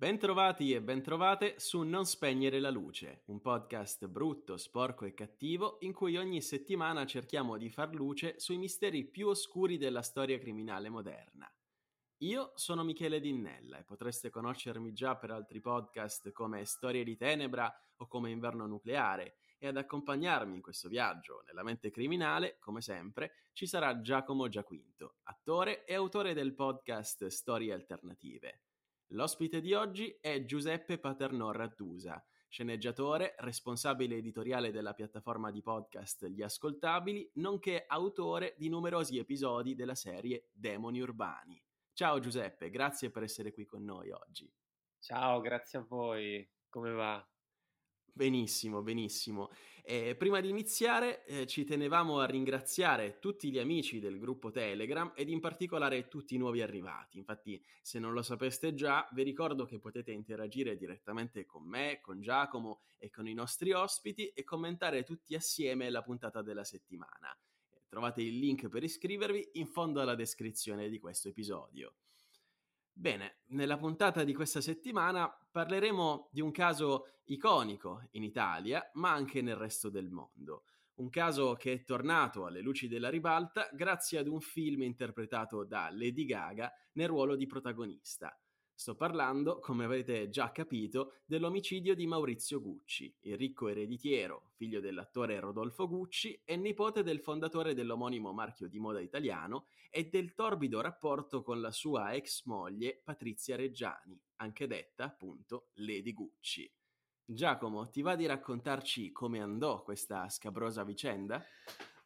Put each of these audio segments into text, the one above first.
Bentrovati e bentrovate su Non spegnere la luce, un podcast brutto, sporco e cattivo in cui ogni settimana cerchiamo di far luce sui misteri più oscuri della storia criminale moderna. Io sono Michele Dinnella e potreste conoscermi già per altri podcast come Storie di Tenebra o come Inverno Nucleare e ad accompagnarmi in questo viaggio nella mente criminale, come sempre, ci sarà Giacomo Giaquinto, attore e autore del podcast Storie Alternative. L'ospite di oggi è Giuseppe Paternò Rattusa, sceneggiatore, responsabile editoriale della piattaforma di podcast Gli Ascoltabili, nonché autore di numerosi episodi della serie Demoni Urbani. Ciao Giuseppe, grazie per essere qui con noi oggi. Ciao, grazie a voi. Come va? Benissimo, benissimo. E prima di iniziare eh, ci tenevamo a ringraziare tutti gli amici del gruppo Telegram ed in particolare tutti i nuovi arrivati. Infatti, se non lo sapeste già, vi ricordo che potete interagire direttamente con me, con Giacomo e con i nostri ospiti e commentare tutti assieme la puntata della settimana. Trovate il link per iscrivervi in fondo alla descrizione di questo episodio. Bene, nella puntata di questa settimana parleremo di un caso iconico in Italia, ma anche nel resto del mondo. Un caso che è tornato alle luci della ribalta grazie ad un film interpretato da Lady Gaga nel ruolo di protagonista. Sto parlando, come avete già capito, dell'omicidio di Maurizio Gucci, il ricco ereditiero, figlio dell'attore Rodolfo Gucci e nipote del fondatore dell'omonimo marchio di moda italiano e del torbido rapporto con la sua ex moglie Patrizia Reggiani, anche detta appunto Lady Gucci. Giacomo, ti va di raccontarci come andò questa scabrosa vicenda?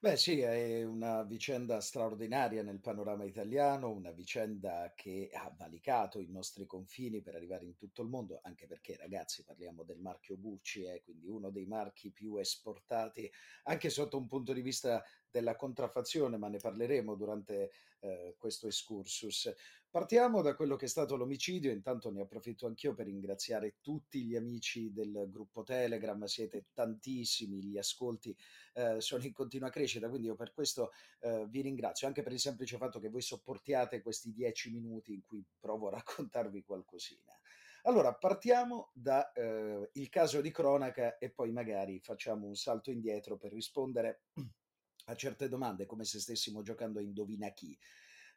Beh sì, è una vicenda straordinaria nel panorama italiano, una vicenda che ha valicato i nostri confini per arrivare in tutto il mondo, anche perché ragazzi parliamo del marchio Gucci, eh, quindi uno dei marchi più esportati anche sotto un punto di vista della contraffazione, ma ne parleremo durante eh, questo excursus. Partiamo da quello che è stato l'omicidio, intanto ne approfitto anch'io per ringraziare tutti gli amici del gruppo Telegram, siete tantissimi, gli ascolti eh, sono in continua crescita, quindi io per questo eh, vi ringrazio, anche per il semplice fatto che voi sopportiate questi dieci minuti in cui provo a raccontarvi qualcosina. Allora, partiamo dal eh, caso di cronaca e poi magari facciamo un salto indietro per rispondere a certe domande, come se stessimo giocando a indovina chi.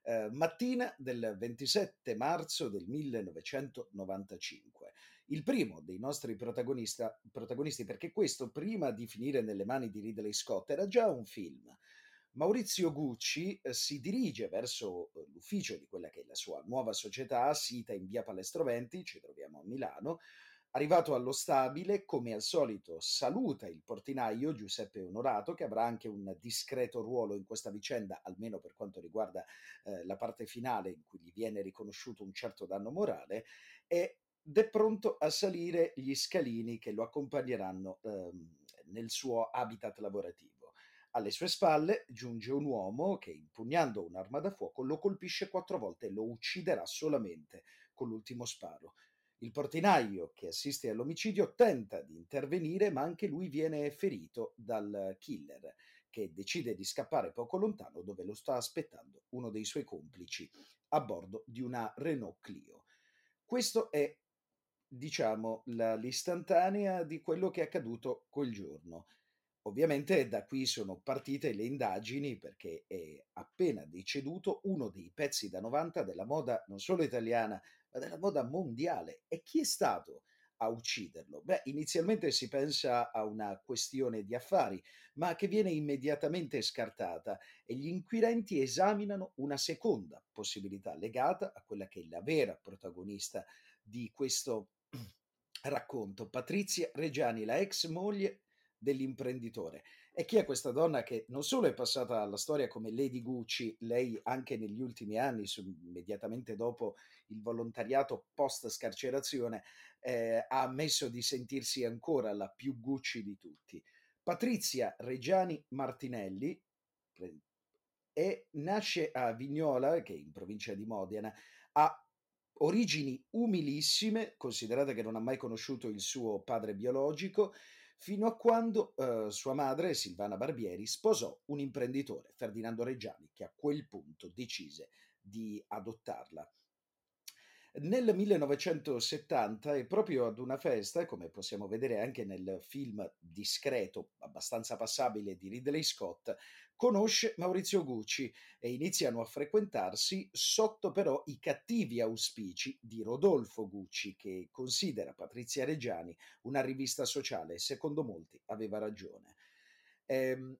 Eh, mattina del 27 marzo del 1995. Il primo dei nostri protagonisti, perché questo prima di finire nelle mani di Ridley Scott era già un film. Maurizio Gucci eh, si dirige verso eh, l'ufficio di quella che è la sua nuova società, sita in via Palestro 20, ci troviamo a Milano, Arrivato allo stabile, come al solito, saluta il portinaio Giuseppe Onorato, che avrà anche un discreto ruolo in questa vicenda, almeno per quanto riguarda eh, la parte finale in cui gli viene riconosciuto un certo danno morale, ed è pronto a salire gli scalini che lo accompagneranno ehm, nel suo habitat lavorativo. Alle sue spalle giunge un uomo che, impugnando un'arma da fuoco, lo colpisce quattro volte e lo ucciderà solamente con l'ultimo sparo. Il portinaio che assiste all'omicidio tenta di intervenire, ma anche lui viene ferito dal killer, che decide di scappare poco lontano dove lo sta aspettando uno dei suoi complici a bordo di una Renault Clio. Questo è, diciamo, la, l'istantanea di quello che è accaduto quel giorno. Ovviamente da qui sono partite le indagini perché è appena deceduto uno dei pezzi da 90 della moda non solo italiana ma della moda mondiale. E chi è stato a ucciderlo? Beh, inizialmente si pensa a una questione di affari, ma che viene immediatamente scartata e gli inquirenti esaminano una seconda possibilità legata a quella che è la vera protagonista di questo racconto, Patrizia Reggiani, la ex moglie dell'imprenditore. E chi è questa donna che non solo è passata alla storia come Lady Gucci, lei anche negli ultimi anni, immediatamente dopo il volontariato post scarcerazione, eh, ha ammesso di sentirsi ancora la più Gucci di tutti. Patrizia Reggiani Martinelli e nasce a Vignola, che è in provincia di Modena, ha origini umilissime, considerate che non ha mai conosciuto il suo padre biologico, fino a quando eh, sua madre, Silvana Barbieri, sposò un imprenditore, Ferdinando Reggiani, che a quel punto decise di adottarla. Nel 1970 e proprio ad una festa, come possiamo vedere anche nel film discreto, abbastanza passabile di Ridley Scott, conosce Maurizio Gucci e iniziano a frequentarsi sotto però i cattivi auspici di Rodolfo Gucci, che considera Patrizia Reggiani una rivista sociale e secondo molti aveva ragione. Ehm,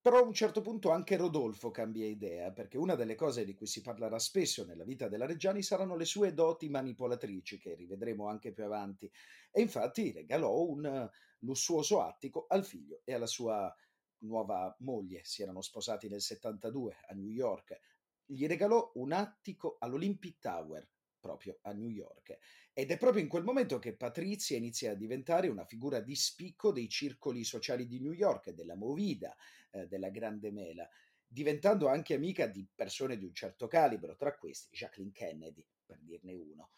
però a un certo punto anche Rodolfo cambia idea, perché una delle cose di cui si parlerà spesso nella vita della Reggiani saranno le sue doti manipolatrici, che rivedremo anche più avanti. E infatti regalò un lussuoso attico al figlio e alla sua nuova moglie. Si erano sposati nel 72 a New York. Gli regalò un attico all'Olympic Tower, proprio a New York. Ed è proprio in quel momento che Patrizia inizia a diventare una figura di spicco dei circoli sociali di New York, della Movida, eh, della Grande Mela, diventando anche amica di persone di un certo calibro, tra questi Jacqueline Kennedy, per dirne uno.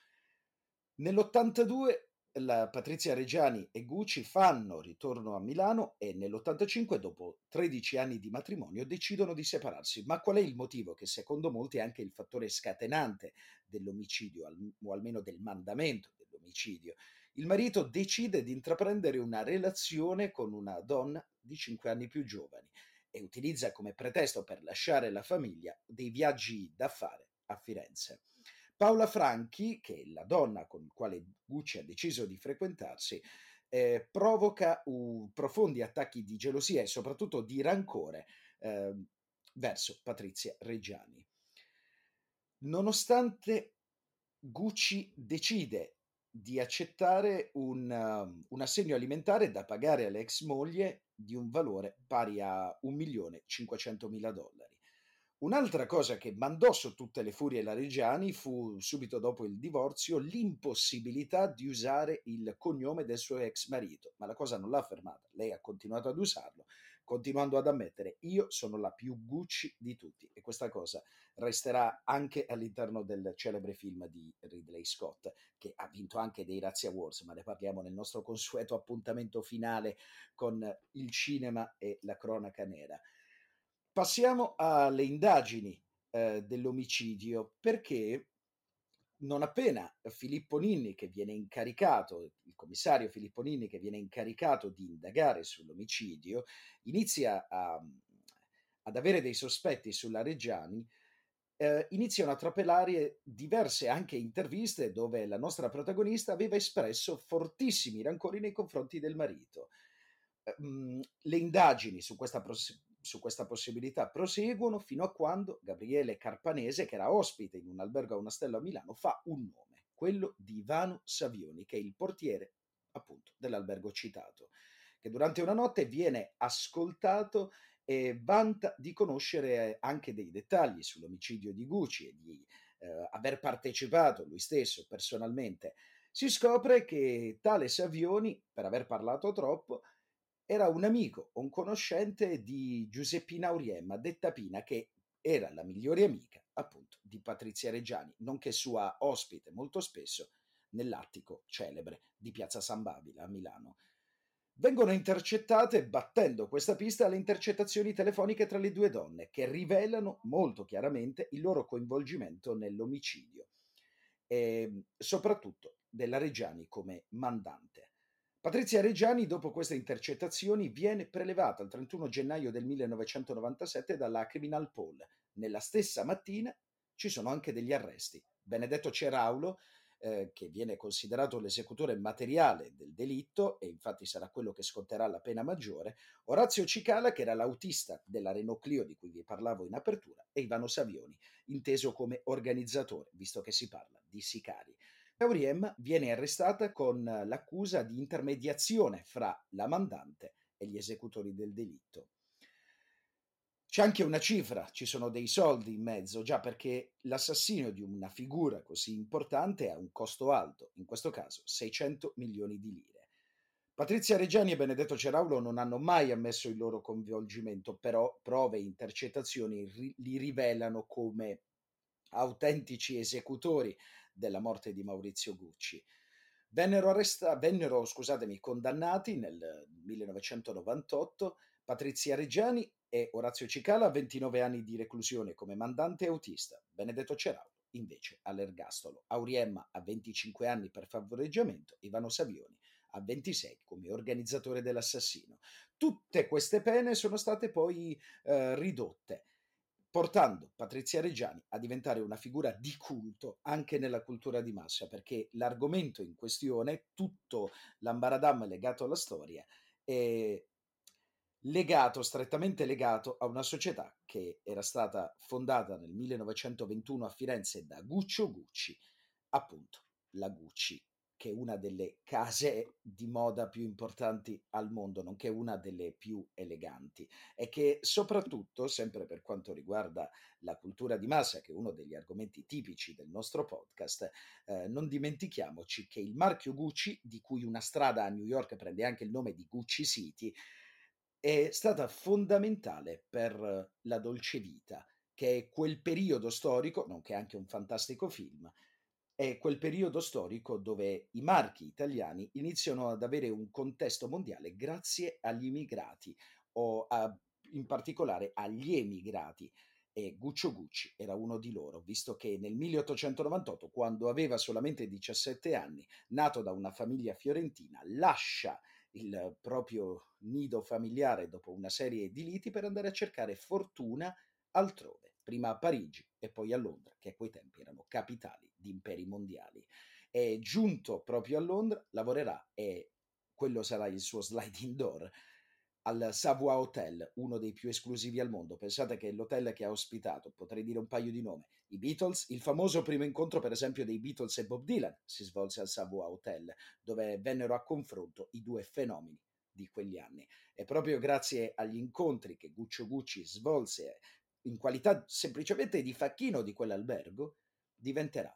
Nell'82 la Patrizia Reggiani e Gucci fanno ritorno a Milano e nell'85, dopo 13 anni di matrimonio, decidono di separarsi. Ma qual è il motivo? Che secondo molti è anche il fattore scatenante dell'omicidio, o almeno del mandamento dell'omicidio. Il marito decide di intraprendere una relazione con una donna di 5 anni più giovani e utilizza come pretesto per lasciare la famiglia dei viaggi da fare a Firenze. Paola Franchi, che è la donna con la quale Gucci ha deciso di frequentarsi, eh, provoca uh, profondi attacchi di gelosia e soprattutto di rancore eh, verso Patrizia Reggiani. Nonostante Gucci decide di accettare un, uh, un assegno alimentare da pagare all'ex moglie di un valore pari a 1.500.000 dollari. Un'altra cosa che mandò su tutte le furie la Reggiani fu, subito dopo il divorzio, l'impossibilità di usare il cognome del suo ex marito, ma la cosa non l'ha fermata, lei ha continuato ad usarlo, continuando ad ammettere io sono la più Gucci di tutti e questa cosa resterà anche all'interno del celebre film di Ridley Scott, che ha vinto anche dei Razzie Awards, ma ne parliamo nel nostro consueto appuntamento finale con il cinema e la cronaca nera. Passiamo alle indagini eh, dell'omicidio perché non appena Filippo Ninni, che viene incaricato, il commissario Filippo Ninni, che viene incaricato di indagare sull'omicidio, inizia a, ad avere dei sospetti sulla Reggiani, eh, iniziano a trapelare diverse anche interviste dove la nostra protagonista aveva espresso fortissimi rancori nei confronti del marito. Eh, le indagini su questa pros- su questa possibilità proseguono fino a quando Gabriele Carpanese, che era ospite in un albergo a una stella a Milano, fa un nome, quello di Ivano Savioni, che è il portiere appunto dell'albergo citato, che durante una notte viene ascoltato e vanta di conoscere anche dei dettagli sull'omicidio di Gucci e di eh, aver partecipato lui stesso personalmente. Si scopre che tale Savioni, per aver parlato troppo, era un amico un conoscente di Giuseppina Auriemma, detta Pina, che era la migliore amica appunto di Patrizia Reggiani, nonché sua ospite molto spesso nell'attico celebre di Piazza San Babila a Milano. Vengono intercettate, battendo questa pista, le intercettazioni telefoniche tra le due donne, che rivelano molto chiaramente il loro coinvolgimento nell'omicidio e soprattutto della Reggiani come mandante. Patrizia Reggiani, dopo queste intercettazioni, viene prelevata il 31 gennaio del 1997 dalla Criminal Poll. Nella stessa mattina ci sono anche degli arresti. Benedetto Ceraulo, eh, che viene considerato l'esecutore materiale del delitto e infatti sarà quello che sconterà la pena maggiore, Orazio Cicala, che era l'autista della Renault Clio di cui vi parlavo in apertura, e Ivano Savioni, inteso come organizzatore, visto che si parla di sicari. Gauriem viene arrestata con l'accusa di intermediazione fra la mandante e gli esecutori del delitto. C'è anche una cifra, ci sono dei soldi in mezzo, già perché l'assassinio di una figura così importante ha un costo alto, in questo caso 600 milioni di lire. Patrizia Reggiani e Benedetto Ceraulo non hanno mai ammesso il loro coinvolgimento, però prove e intercettazioni li rivelano come autentici esecutori della morte di Maurizio Gucci. Vennero, arresta- vennero condannati nel 1998 Patrizia Reggiani e Orazio Cicala a 29 anni di reclusione come mandante e autista, Benedetto Ceraulo invece all'ergastolo. Auriemma a 25 anni per favoreggiamento, Ivano Savioni a 26 come organizzatore dell'assassino. Tutte queste pene sono state poi eh, ridotte portando Patrizia Reggiani a diventare una figura di culto anche nella cultura di massa, perché l'argomento in questione, tutto l'ambaradam legato alla storia, è legato, strettamente legato a una società che era stata fondata nel 1921 a Firenze da Guccio Gucci, appunto la Gucci che è una delle case di moda più importanti al mondo, nonché una delle più eleganti, e che soprattutto, sempre per quanto riguarda la cultura di massa, che è uno degli argomenti tipici del nostro podcast, eh, non dimentichiamoci che il marchio Gucci, di cui una strada a New York prende anche il nome di Gucci City, è stata fondamentale per la dolce vita, che è quel periodo storico, nonché anche un fantastico film, è quel periodo storico dove i marchi italiani iniziano ad avere un contesto mondiale grazie agli immigrati o a, in particolare agli emigrati. E Guccio Gucci era uno di loro, visto che nel 1898, quando aveva solamente 17 anni, nato da una famiglia fiorentina, lascia il proprio nido familiare dopo una serie di liti per andare a cercare fortuna altrove, prima a Parigi e poi a Londra, che a quei tempi erano capitali di imperi mondiali. E giunto proprio a Londra, lavorerà e quello sarà il suo sliding door al Savoy Hotel, uno dei più esclusivi al mondo. Pensate che è l'hotel che ha ospitato, potrei dire un paio di nomi, i Beatles. Il famoso primo incontro, per esempio, dei Beatles e Bob Dylan si svolse al Savoy Hotel, dove vennero a confronto i due fenomeni di quegli anni. E proprio grazie agli incontri che Guccio Gucci svolse in qualità semplicemente di facchino di quell'albergo, diventerà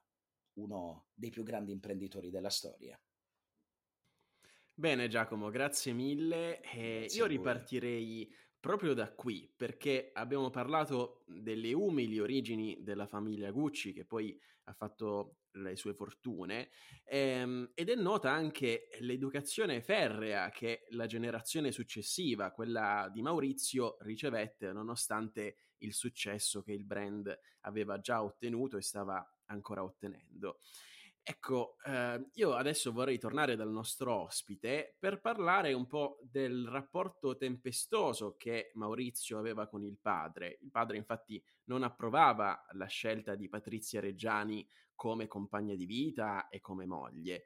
uno dei più grandi imprenditori della storia. Bene Giacomo, grazie mille. Eh, io ripartirei proprio da qui perché abbiamo parlato delle umili origini della famiglia Gucci che poi ha fatto le sue fortune ehm, ed è nota anche l'educazione ferrea che la generazione successiva, quella di Maurizio, ricevette nonostante il successo che il brand aveva già ottenuto e stava ancora ottenendo. Ecco, eh, io adesso vorrei tornare dal nostro ospite per parlare un po' del rapporto tempestoso che Maurizio aveva con il padre. Il padre infatti non approvava la scelta di Patrizia Reggiani come compagna di vita e come moglie.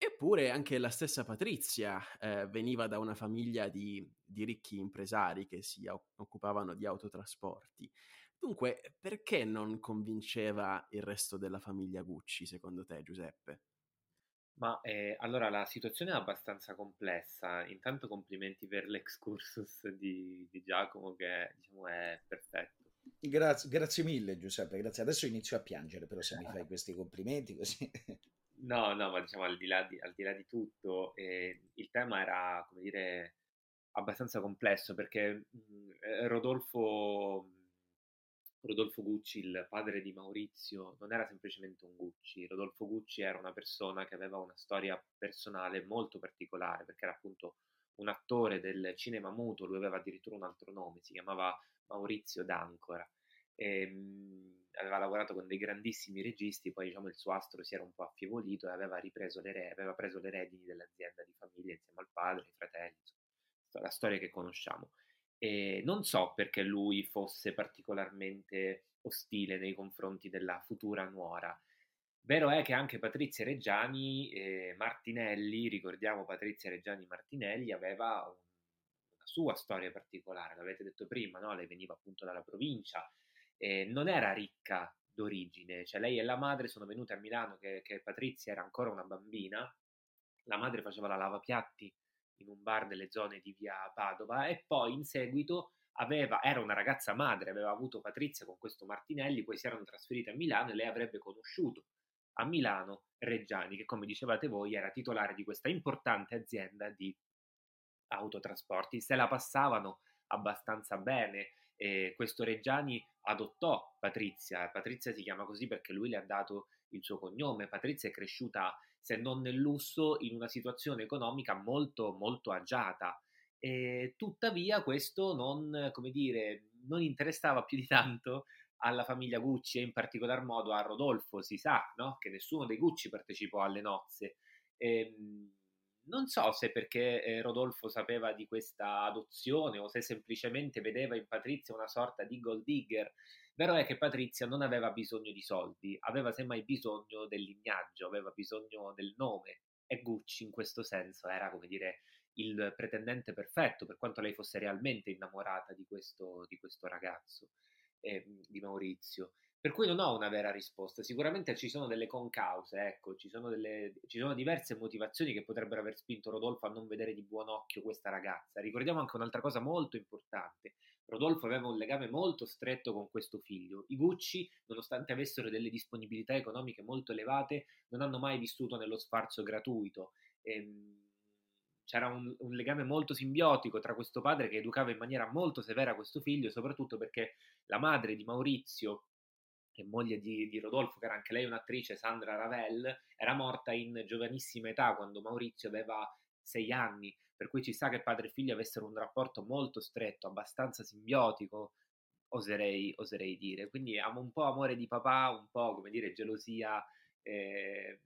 Eppure anche la stessa Patrizia eh, veniva da una famiglia di, di ricchi impresari che si occupavano di autotrasporti. Dunque, perché non convinceva il resto della famiglia Gucci, secondo te, Giuseppe? Ma eh, allora la situazione è abbastanza complessa. Intanto complimenti per l'excursus di, di Giacomo che diciamo è perfetto. Grazie, grazie mille Giuseppe, grazie. Adesso inizio a piangere però se mi fai questi complimenti così. No, no, ma diciamo al di là di, al di, là di tutto, eh, il tema era, come dire, abbastanza complesso perché mh, mm, eh, Rodolfo Rodolfo Gucci, il padre di Maurizio, non era semplicemente un Gucci. Rodolfo Gucci era una persona che aveva una storia personale molto particolare, perché era appunto un attore del cinema muto, lui aveva addirittura un altro nome, si chiamava Maurizio D'Ancora. E, mh, aveva lavorato con dei grandissimi registi, poi diciamo il suo astro si era un po' affievolito e aveva, ripreso le re- aveva preso le redini dell'azienda di famiglia insieme al padre, ai fratelli, insomma, la storia che conosciamo. E non so perché lui fosse particolarmente ostile nei confronti della futura nuora. Vero è che anche Patrizia Reggiani eh, Martinelli, ricordiamo Patrizia Reggiani Martinelli, aveva un, una sua storia particolare, l'avete detto prima, no? lei veniva appunto dalla provincia, eh, non era ricca d'origine, cioè lei e la madre sono venute a Milano che, che Patrizia era ancora una bambina, la madre faceva la lavapiatti in un bar nelle zone di via Padova e poi in seguito aveva, era una ragazza madre, aveva avuto Patrizia con questo Martinelli, poi si erano trasferiti a Milano e lei avrebbe conosciuto a Milano Reggiani, che come dicevate voi era titolare di questa importante azienda di autotrasporti. Se la passavano abbastanza bene. E questo Reggiani adottò Patrizia, Patrizia si chiama così perché lui le ha dato il suo cognome. Patrizia è cresciuta se non nel lusso, in una situazione economica molto, molto agiata. E tuttavia questo non, come dire, non interessava più di tanto alla famiglia Gucci e in particolar modo a Rodolfo, si sa no? che nessuno dei Gucci partecipò alle nozze. Ehm, non so se perché eh, Rodolfo sapeva di questa adozione o se semplicemente vedeva in Patrizia una sorta di gold digger. Vero è che Patrizia non aveva bisogno di soldi, aveva semmai bisogno del lignaggio, aveva bisogno del nome e Gucci in questo senso era, come dire, il pretendente perfetto per quanto lei fosse realmente innamorata di questo, di questo ragazzo, eh, di Maurizio. Per cui non ho una vera risposta. Sicuramente ci sono delle concause, ecco, ci sono, delle, ci sono diverse motivazioni che potrebbero aver spinto Rodolfo a non vedere di buon occhio questa ragazza. Ricordiamo anche un'altra cosa molto importante. Rodolfo aveva un legame molto stretto con questo figlio. I Gucci, nonostante avessero delle disponibilità economiche molto elevate, non hanno mai vissuto nello sfarzo gratuito. Ehm, c'era un, un, legame molto simbiotico tra questo padre che educava in maniera molto severa questo figlio, soprattutto perché la madre di Maurizio che moglie di, di, Rodolfo, che era anche lei un'attrice, Sandra Ravel, era morta in giovanissima età, quando Maurizio aveva sei anni, per cui ci sa che padre e figlio avessero un rapporto molto stretto, abbastanza simbiotico, oserei, oserei dire. Quindi un po' amore di papà, un po' come dire gelosia eh,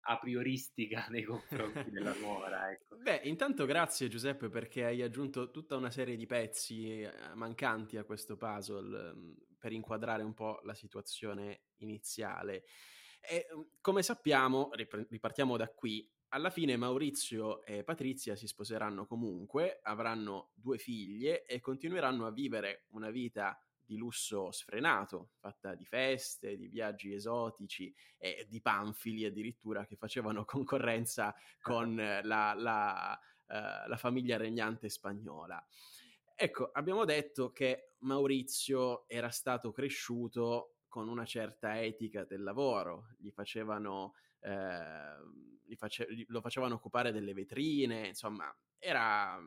a prioristica nei confronti della nuora. Ecco. Beh, intanto grazie Giuseppe perché hai aggiunto tutta una serie di pezzi eh, mancanti a questo puzzle per inquadrare un po' la situazione iniziale. E, mm, come sappiamo, ripartiamo da qui, alla fine Maurizio e Patrizia si sposeranno comunque, avranno due figlie e continueranno a vivere una vita di lusso sfrenato, fatta di feste, di viaggi esotici e di panfili addirittura che facevano concorrenza con la, la, uh, la famiglia regnante spagnola. Ecco, abbiamo detto che Maurizio era stato cresciuto con una certa etica del lavoro, gli facevano, eh, gli face- lo facevano occupare delle vetrine, insomma, era,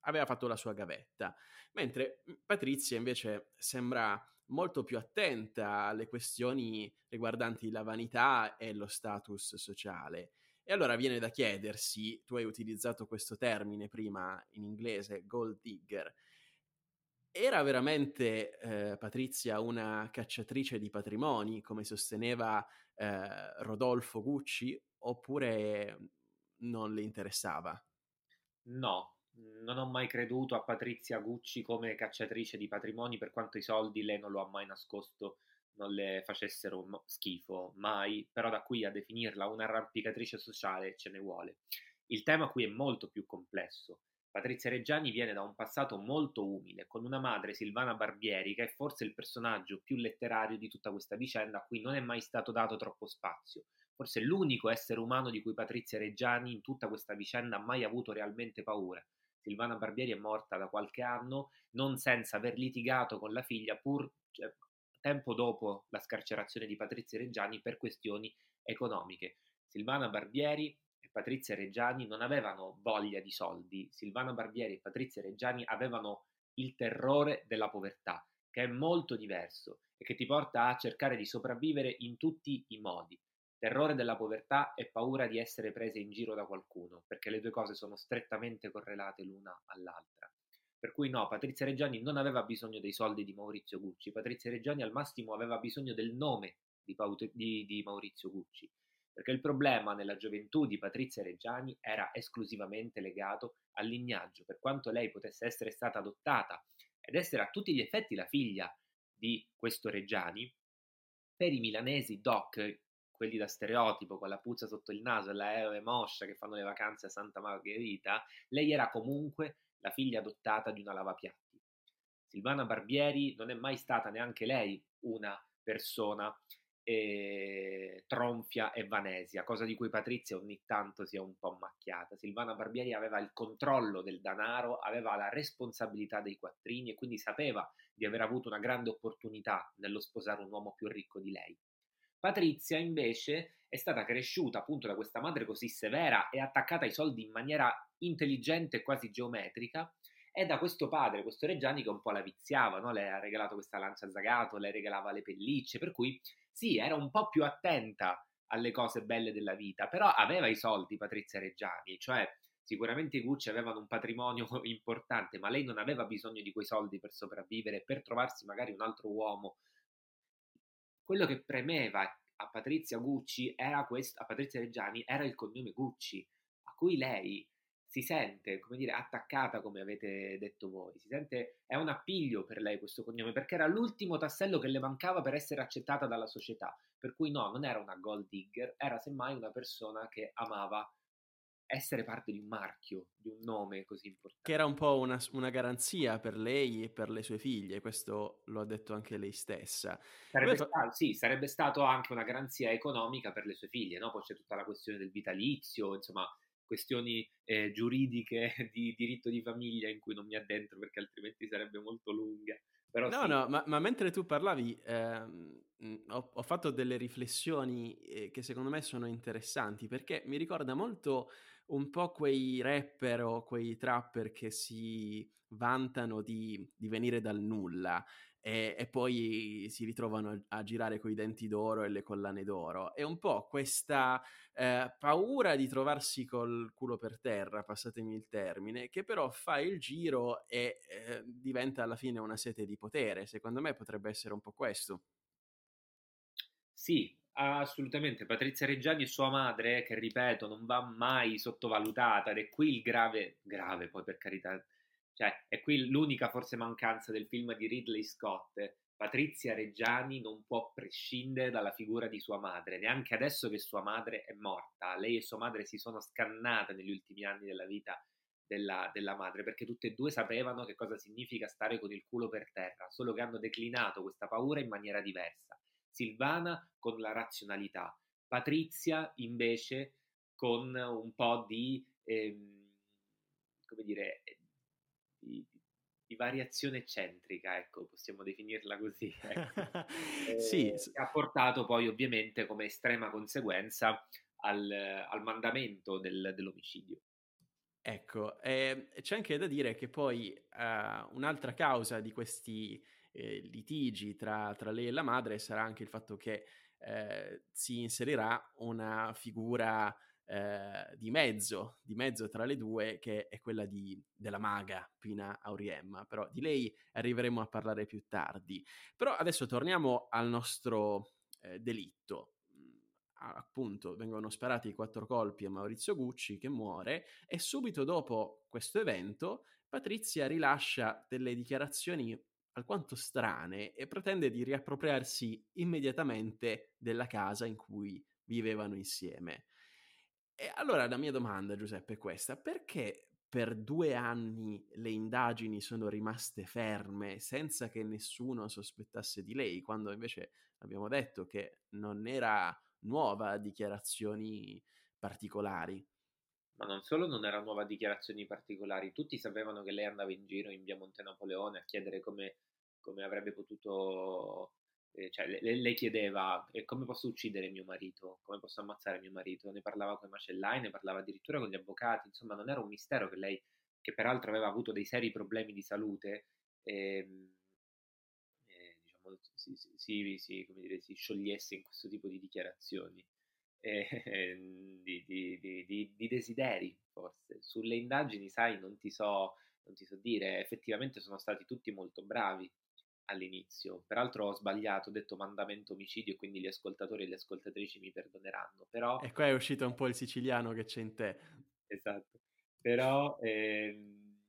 aveva fatto la sua gavetta. Mentre Patrizia invece sembra molto più attenta alle questioni riguardanti la vanità e lo status sociale. E allora viene da chiedersi, tu hai utilizzato questo termine prima in inglese, gold digger, era veramente eh, Patrizia una cacciatrice di patrimoni, come sosteneva eh, Rodolfo Gucci, oppure non le interessava? No, non ho mai creduto a Patrizia Gucci come cacciatrice di patrimoni, per quanto i soldi lei non lo ha mai nascosto, non le facessero schifo, mai, però da qui a definirla un'arrampicatrice sociale ce ne vuole. Il tema qui è molto più complesso. Patrizia Reggiani viene da un passato molto umile, con una madre, Silvana Barbieri, che è forse il personaggio più letterario di tutta questa vicenda, a cui non è mai stato dato troppo spazio. Forse l'unico essere umano di cui Patrizia Reggiani in tutta questa vicenda ha mai avuto realmente paura. Silvana Barbieri è morta da qualche anno, non senza aver litigato con la figlia pur cioè, tempo dopo la scarcerazione di Patrizia Reggiani per questioni economiche. Silvana Barbieri e Patrizia Reggiani non avevano voglia di soldi, Silvana Barbieri e Patrizia Reggiani avevano il terrore della povertà, che è molto diverso e che ti porta a cercare di sopravvivere in tutti i modi. Terrore della povertà e paura di essere prese in giro da qualcuno, perché le due cose sono strettamente correlate l'una all'altra. Per cui no, Patrizia Reggiani non aveva bisogno dei soldi di Maurizio Gucci, Patrizia Reggiani al massimo aveva bisogno del nome di, Paut- di, di Maurizio Gucci, perché il problema nella gioventù di Patrizia Reggiani era esclusivamente legato al lignaggio, per quanto lei potesse essere stata adottata ed essere a tutti gli effetti la figlia di questo Reggiani, per i milanesi Doc, quelli da stereotipo con la puzza sotto il naso e la Eve moscia che fanno le vacanze a Santa Margherita, lei era comunque la figlia adottata di una lavapiatti. Silvana Barbieri non è mai stata neanche lei una persona eh, tronfia e vanesia, cosa di cui Patrizia ogni tanto si è un po' macchiata. Silvana Barbieri aveva il controllo del denaro, aveva la responsabilità dei quattrini e quindi sapeva di aver avuto una grande opportunità nello sposare un uomo più ricco di lei. Patrizia invece è stata cresciuta appunto da questa madre così severa e attaccata ai soldi in maniera intelligente e quasi geometrica e da questo padre, questo Reggiani che un po' la viziava, no? le ha regalato questa lancia zagato, le regalava le pellicce, per cui sì, era un po' più attenta alle cose belle della vita, però aveva i soldi Patrizia Reggiani, cioè sicuramente i Gucci avevano un patrimonio importante, ma lei non aveva bisogno di quei soldi per sopravvivere, per trovarsi magari un altro uomo. Quello che premeva a Patrizia Gucci era questo, a Patrizia Reggiani era il cognome Gucci, a cui lei si sente, come dire, attaccata, come avete detto voi, si sente, è un appiglio per lei questo cognome, perché era l'ultimo tassello che le mancava per essere accettata dalla società, per cui no, non era una gold digger, era semmai una persona che amava essere parte di un marchio, di un nome così importante. Che era un po' una, una, garanzia per lei e per le sue figlie, questo lo ha detto anche lei stessa. Sarebbe, Poi... stato, sì, sarebbe stato anche una garanzia economica per le sue figlie, no? Poi c'è tutta la questione del vitalizio, insomma, questioni eh, giuridiche di diritto di famiglia in cui non mi addentro perché altrimenti sarebbe molto lunga. Però no, sì. no, ma, ma, mentre tu parlavi eh, ho, ho, fatto delle riflessioni eh, che secondo me sono interessanti perché mi ricorda molto un po' quei rapper o quei trapper che si vantano di, di venire dal nulla e, e, poi si ritrovano a, girare coi denti d'oro e le collane d'oro. È un po' questa eh, paura di trovarsi col culo per terra, passatemi il termine, che però fa il giro e eh, diventa alla fine una sete di potere. Secondo me potrebbe essere un po' questo. Sì, assolutamente. Patrizia Reggiani e sua madre, che ripeto, non va mai sottovalutata ed è qui il grave, grave poi per carità, cioè, è qui l'unica forse mancanza del film di Ridley Scott. Patrizia Reggiani non può prescindere dalla figura di sua madre, neanche adesso che sua madre è morta. Lei e sua madre si sono scannate negli ultimi anni della vita della, della, madre, perché tutte e due sapevano che cosa significa stare con il culo per terra, solo che hanno declinato questa paura in maniera diversa. Silvana con la razionalità, Patrizia invece con un po' di, ehm, come dire, di, di, variazione eccentrica, ecco, possiamo definirla così. Ecco. sì. Eh, ha portato poi ovviamente come estrema conseguenza al, al mandamento del, dell'omicidio. Ecco, eh, c'è anche da dire che poi uh, un'altra causa di questi eh, litigi tra, tra, lei e la madre sarà anche il fatto che eh, si inserirà una figura eh, di mezzo, di mezzo tra le due, che è quella di, della maga Pina Auriemma, però di lei arriveremo a parlare più tardi. Però adesso torniamo al nostro eh, delitto. Mm, appunto, vengono sparati quattro colpi a Maurizio Gucci che muore e subito dopo questo evento Patrizia rilascia delle dichiarazioni alquanto strane e pretende di riappropriarsi immediatamente della casa in cui vivevano insieme. E allora la mia domanda, Giuseppe, è questa: perché per due anni le indagini sono rimaste ferme senza che nessuno sospettasse di lei, quando invece abbiamo detto che non era nuova a dichiarazioni particolari? Ma non solo non era nuova a dichiarazioni particolari, tutti sapevano che lei andava in giro in via Monte Napoleone a chiedere come, come avrebbe potuto eh, cioè, le, lei chiedeva come posso uccidere mio marito, come posso ammazzare mio marito, ne parlava con i macellai, ne parlava addirittura con gli avvocati, insomma non era un mistero che lei, che peraltro aveva avuto dei seri problemi di salute, ehm, eh, diciamo, si, si, si, dire, si, sciogliesse in questo tipo di dichiarazioni, di, di, di, di desideri forse. Sulle indagini, sai, non ti so non ti so dire, effettivamente sono stati tutti molto bravi all'inizio. Peraltro ho sbagliato, ho detto mandamento omicidio, quindi gli ascoltatori e le ascoltatrici mi perdoneranno. Però... E qua è uscito un po' il siciliano che c'è in te. Esatto. Però, ehm,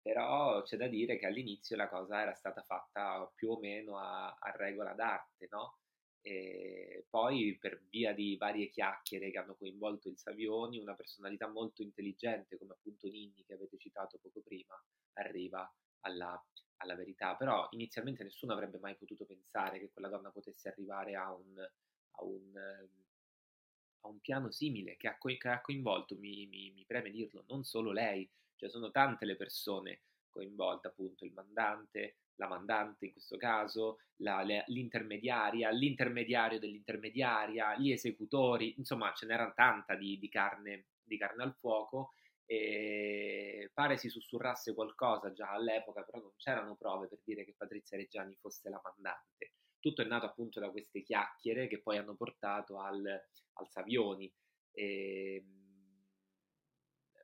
però c'è da dire che all'inizio la cosa era stata fatta più o meno a, a regola d'arte, no? E poi per via di varie chiacchiere che hanno coinvolto il Savioni, una personalità molto intelligente come appunto Ninni che avete citato poco prima, arriva alla alla verità, però inizialmente nessuno avrebbe mai potuto pensare che quella donna potesse arrivare a un, a un, a un piano simile, che ha, co- che ha coinvolto, mi, mi, mi, preme dirlo, non solo lei, cioè sono tante le persone coinvolte, appunto il mandante, la mandante in questo caso, la, le, l'intermediaria, l'intermediario dell'intermediaria, gli esecutori, insomma ce n'era tanta di, di, carne, di carne al fuoco e pare si sussurrasse qualcosa già all'epoca, però non c'erano prove per dire che Patrizia Reggiani fosse la mandante. Tutto è nato appunto da queste chiacchiere che poi hanno portato al, al Savioni. E, ehm,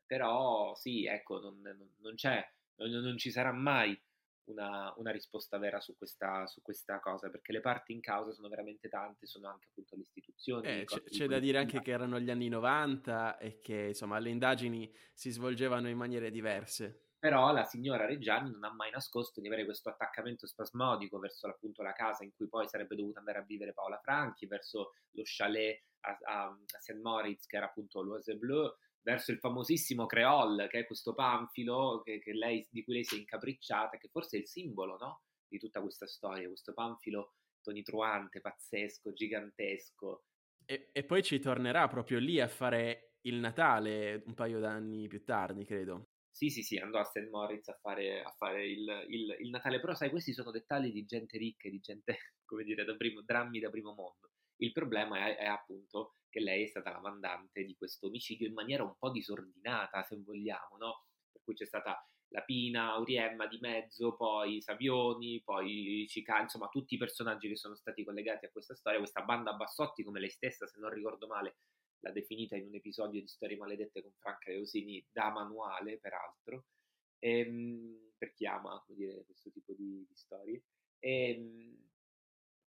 però sì, ecco, non, non, non c'è, non, non, ci sarà mai una, una risposta vera su questa, su questa, cosa, perché le parti in causa sono veramente tante, sono anche appunto le istituzioni. Eh, c'è, c'è da dire anche che erano gli anni 90 e che insomma le indagini si svolgevano in maniere diverse. Però la signora Reggiani non ha mai nascosto di avere questo attaccamento spasmodico verso appunto la casa in cui poi sarebbe dovuta andare a vivere Paola Franchi, verso lo chalet a, a, a St. Moritz che era appunto l'Oise Bleu, verso il famosissimo Creole, che è questo panfilo che, che lei, di cui lei si è incapricciata, che forse è il simbolo no? di tutta questa storia, questo panfilo tonitruante, pazzesco, gigantesco. E, e, poi ci tornerà proprio lì a fare il Natale un paio d'anni più tardi, credo. Sì, sì, sì, andò a St. Moritz a fare, a fare il, il, il, Natale, però sai, questi sono dettagli di gente ricca, di gente, come dire, da primo, drammi da primo mondo. Il problema è, è appunto che lei è stata la mandante di questo omicidio in maniera un po' disordinata, se vogliamo, no? Per cui c'è stata la Pina, Auriemma di mezzo, poi Savioni, poi Cica, insomma tutti i personaggi che sono stati collegati a questa storia, questa banda Bassotti, come lei stessa, se non ricordo male, l'ha definita in un episodio di Storie Maledette con Franca Leosini, da manuale peraltro, ehm, per chi ama dire, questo tipo di, di storie. Ehm,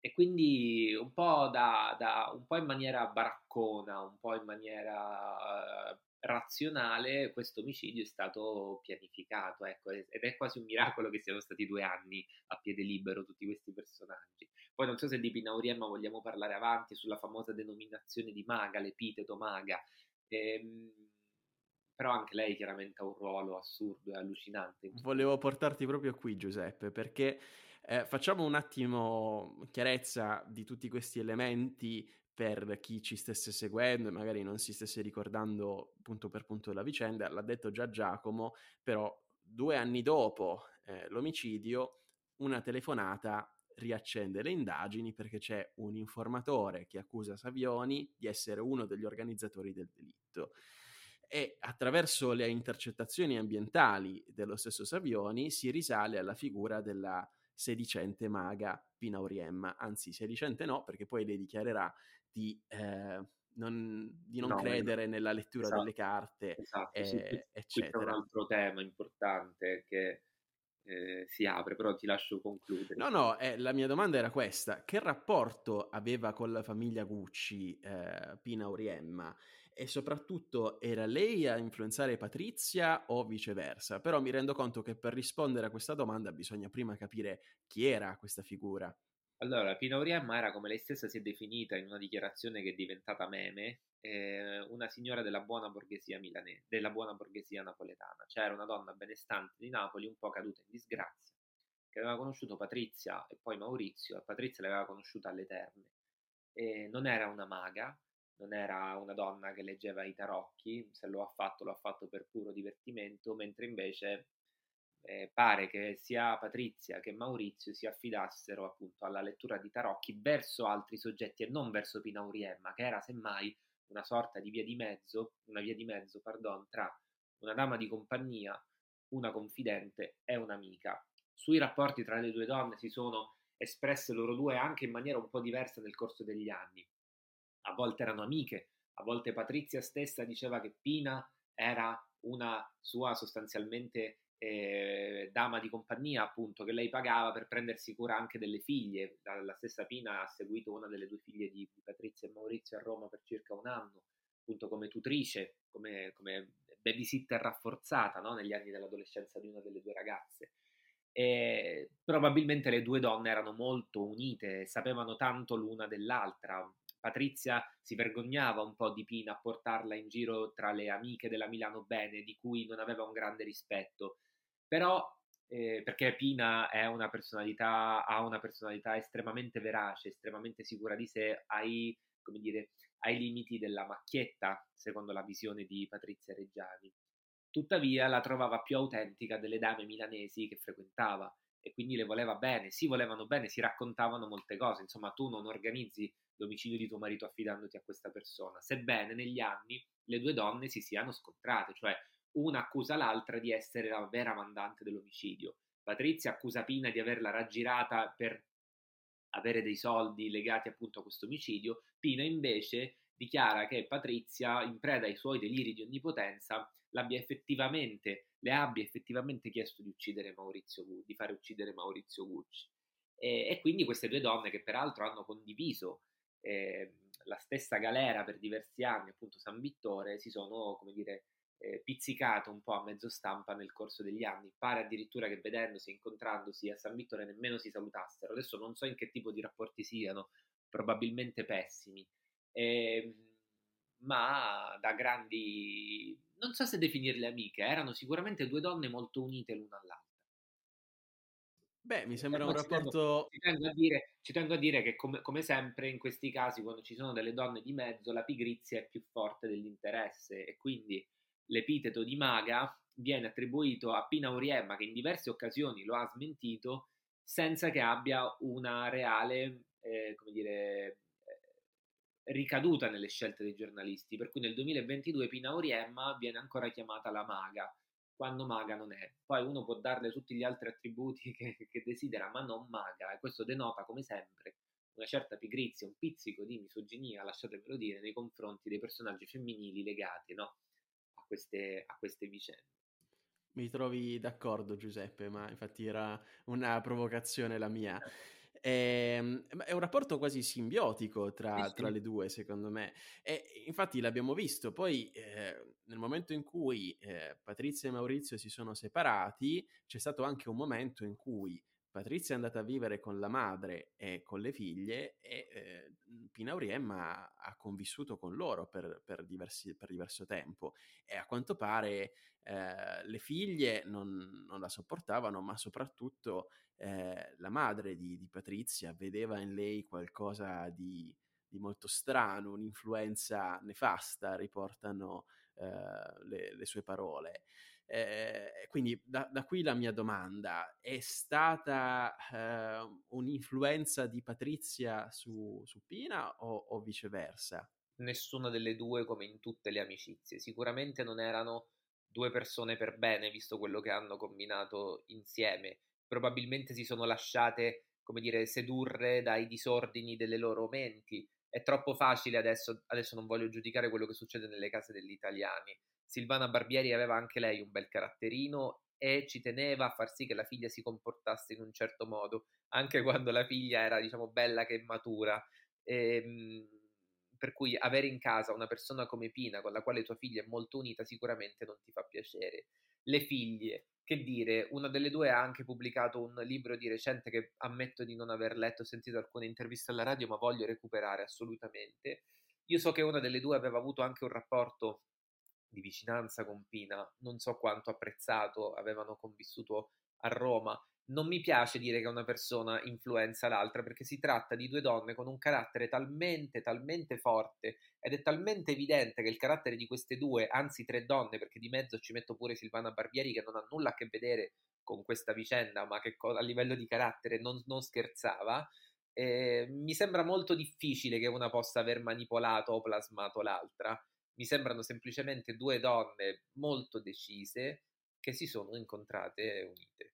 e quindi un po', da, da, un po' in maniera baraccona, un po' in maniera uh, razionale, questo omicidio è stato pianificato, ecco, ed è quasi un miracolo che siano stati due anni a piede libero tutti questi personaggi. Poi non so se di Pinauriemma vogliamo parlare avanti sulla famosa denominazione di maga, l'epiteto maga, ehm, però anche lei chiaramente ha un ruolo assurdo e allucinante. Volevo portarti proprio qui Giuseppe, perché eh, facciamo un attimo chiarezza di tutti questi elementi per chi ci stesse seguendo e magari non si stesse ricordando punto per punto la vicenda. L'ha detto già Giacomo, però due anni dopo eh, l'omicidio una telefonata riaccende le indagini perché c'è un informatore che accusa Savioni di essere uno degli organizzatori del delitto e attraverso le intercettazioni ambientali dello stesso Savioni si risale alla figura della sedicente maga Pina Auriemma, anzi sedicente no, perché poi lei dichiarerà di, eh, non, di non, no, credere no. nella lettura esatto, delle carte, esatto, eh, sì, eccetera. Qui c'è un altro tema importante che eh, si apre, però ti lascio concludere. No, no, eh, la mia domanda era questa: che rapporto aveva con la famiglia Gucci eh, Pina Auriemma? E soprattutto era lei a influenzare Patrizia o viceversa? Però mi rendo conto che per rispondere a questa domanda bisogna prima capire chi era questa figura. Allora, Pina Auriemma era, come lei stessa si è definita in una dichiarazione che è diventata meme, eh, una signora della buona borghesia milanese, della buona borghesia napoletana. Cioè era una donna benestante di Napoli, un po' caduta in disgrazia, che aveva conosciuto Patrizia e poi Maurizio, e Patrizia l'aveva conosciuta alle terme. E non era una maga, non era una donna che leggeva i tarocchi, se lo ha fatto lo ha fatto per puro divertimento, mentre invece eh, pare che sia Patrizia che Maurizio si affidassero appunto alla lettura di tarocchi verso altri soggetti e non verso Pinauriemma, che era semmai una sorta di via di mezzo, una via di mezzo, pardon, tra una dama di compagnia, una confidente e un'amica. Sui rapporti tra le due donne si sono espresse loro due anche in maniera un po' diversa nel corso degli anni a volte erano amiche, a volte Patrizia stessa diceva che Pina era una sua sostanzialmente eh, dama di compagnia, appunto, che lei pagava per prendersi cura anche delle figlie. La, la stessa Pina ha seguito una delle due figlie di, di, Patrizia e Maurizio a Roma per circa un anno, appunto come tutrice, come, come babysitter rafforzata no? negli anni dell'adolescenza di una delle due ragazze. E probabilmente le due donne erano molto unite, sapevano tanto l'una dell'altra, Patrizia si vergognava un po' di Pina a portarla in giro tra le amiche della Milano Bene, di cui non aveva un grande rispetto. Però, eh, perché Pina una ha una personalità estremamente verace, estremamente sicura di sé, ai, dire, ai limiti della macchietta, secondo la visione di Patrizia Reggiani. Tuttavia la trovava più autentica delle dame milanesi che frequentava e quindi le voleva bene, si volevano bene, si raccontavano molte cose, insomma tu non organizzi l'omicidio di tuo marito affidandoti a questa persona, sebbene negli anni le due donne si siano scontrate, cioè una accusa l'altra di essere la vera mandante dell'omicidio. Patrizia accusa Pina di averla raggirata per avere dei soldi legati appunto a questo omicidio, Pina invece dichiara che Patrizia, in preda ai suoi deliri di onnipotenza, l'abbia effettivamente, le abbia effettivamente chiesto di uccidere Maurizio di fare uccidere Maurizio Gucci. E, e quindi queste due donne, che peraltro hanno condiviso eh, la stessa galera per diversi anni, appunto San Vittore, si sono, come dire, eh, pizzicate un po' a mezzo stampa nel corso degli anni. Pare addirittura che vedendosi, incontrandosi a San Vittore nemmeno si salutassero. Adesso non so in che tipo di rapporti siano, probabilmente pessimi. Eh, ma da grandi, non so se definirle amiche, erano sicuramente due donne molto unite l'una all'altra. Beh, mi sembra un rapporto... Ci tengo a dire, ci tengo a dire che come, come, sempre in questi casi, quando ci sono delle donne di mezzo, la pigrizia è più forte dell'interesse e quindi l'epiteto di maga viene attribuito a Pina Uriemma che in diverse occasioni lo ha smentito senza che abbia una reale, eh, come dire, ricaduta nelle scelte dei giornalisti, per cui nel 2022 Pina Uriemma viene ancora chiamata la maga, quando maga non è. Poi uno può darle tutti gli altri attributi che, che desidera, ma non maga, e questo denota, come sempre, una certa pigrizia, un pizzico di misoginia, lasciatemelo dire, nei confronti dei personaggi femminili legati no? a, queste, a queste vicende. Mi trovi d'accordo Giuseppe, ma infatti era una provocazione la mia. Ehm, è un rapporto quasi simbiotico tra, sì, tra le due, secondo me. E infatti l'abbiamo visto. Poi, eh, nel momento in cui eh, Patrizia e Maurizio si sono separati, c'è stato anche un momento in cui Patrizia è andata a vivere con la madre e con le figlie e eh, Pina Uriemma ha convissuto con loro per, per, diversi, per, diverso tempo e a quanto pare eh, le figlie non, non, la sopportavano, ma soprattutto eh, la madre di, di, Patrizia vedeva in lei qualcosa di, di molto strano, un'influenza nefasta, riportano eh, le, le sue parole. Eh, quindi da, da, qui la mia domanda, è stata eh, un'influenza di Patrizia su, su Pina o, o, viceversa? Nessuna delle due come in tutte le amicizie, sicuramente non erano due persone per bene visto quello che hanno combinato insieme, probabilmente si sono lasciate, come dire, sedurre dai disordini delle loro menti. È troppo facile adesso, adesso non voglio giudicare quello che succede nelle case degli italiani, Silvana Barbieri aveva anche lei un bel caratterino e ci teneva a far sì che la figlia si comportasse in un certo modo, anche quando la figlia era, diciamo, bella che matura. E, ehm, per cui avere in casa una persona come Pina, con la quale tua figlia è molto unita, sicuramente non ti fa piacere. Le figlie, che dire, una delle due ha anche pubblicato un libro di recente che ammetto di non aver letto, ho sentito alcune interviste alla radio, ma voglio recuperare assolutamente. Io so che una delle due aveva avuto anche un rapporto di vicinanza con Pina, non so quanto apprezzato avevano convissuto a Roma. Non mi piace dire che una persona influenza l'altra perché si tratta di due donne con un carattere talmente, talmente forte ed è talmente evidente che il carattere di queste due, anzi tre donne, perché di mezzo ci metto pure Silvana Barbieri che non ha nulla a che vedere con questa vicenda, ma che a livello di carattere non, non scherzava, eh, mi sembra molto difficile che una possa aver manipolato o plasmato l'altra mi sembrano semplicemente due donne molto decise che si sono incontrate e unite.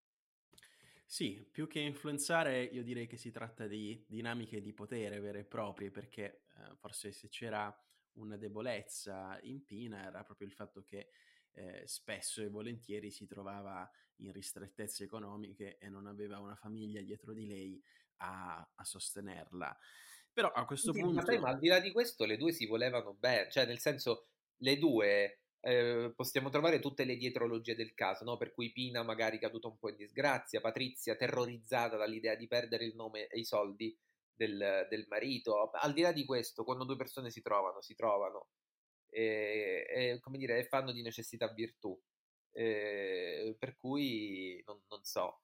Sì, più che influenzare, io direi che si tratta di dinamiche di potere vere e proprie, perché eh, forse se c'era una debolezza in Pina era proprio il fatto che eh, spesso e volentieri si trovava in ristrettezze economiche e non aveva una famiglia dietro di lei a, a sostenerla. Però a questo sì, punto... Ma, al di là di questo le due si volevano bene, cioè nel senso le due eh, possiamo trovare tutte le dietrologie del caso, no? per cui Pina magari caduta un po' in disgrazia, Patrizia terrorizzata dall'idea di perdere il nome e i soldi del, del marito. Al di là di questo, quando due persone si trovano, si trovano e, e come dire, fanno di necessità virtù. Eh, per cui non, non so,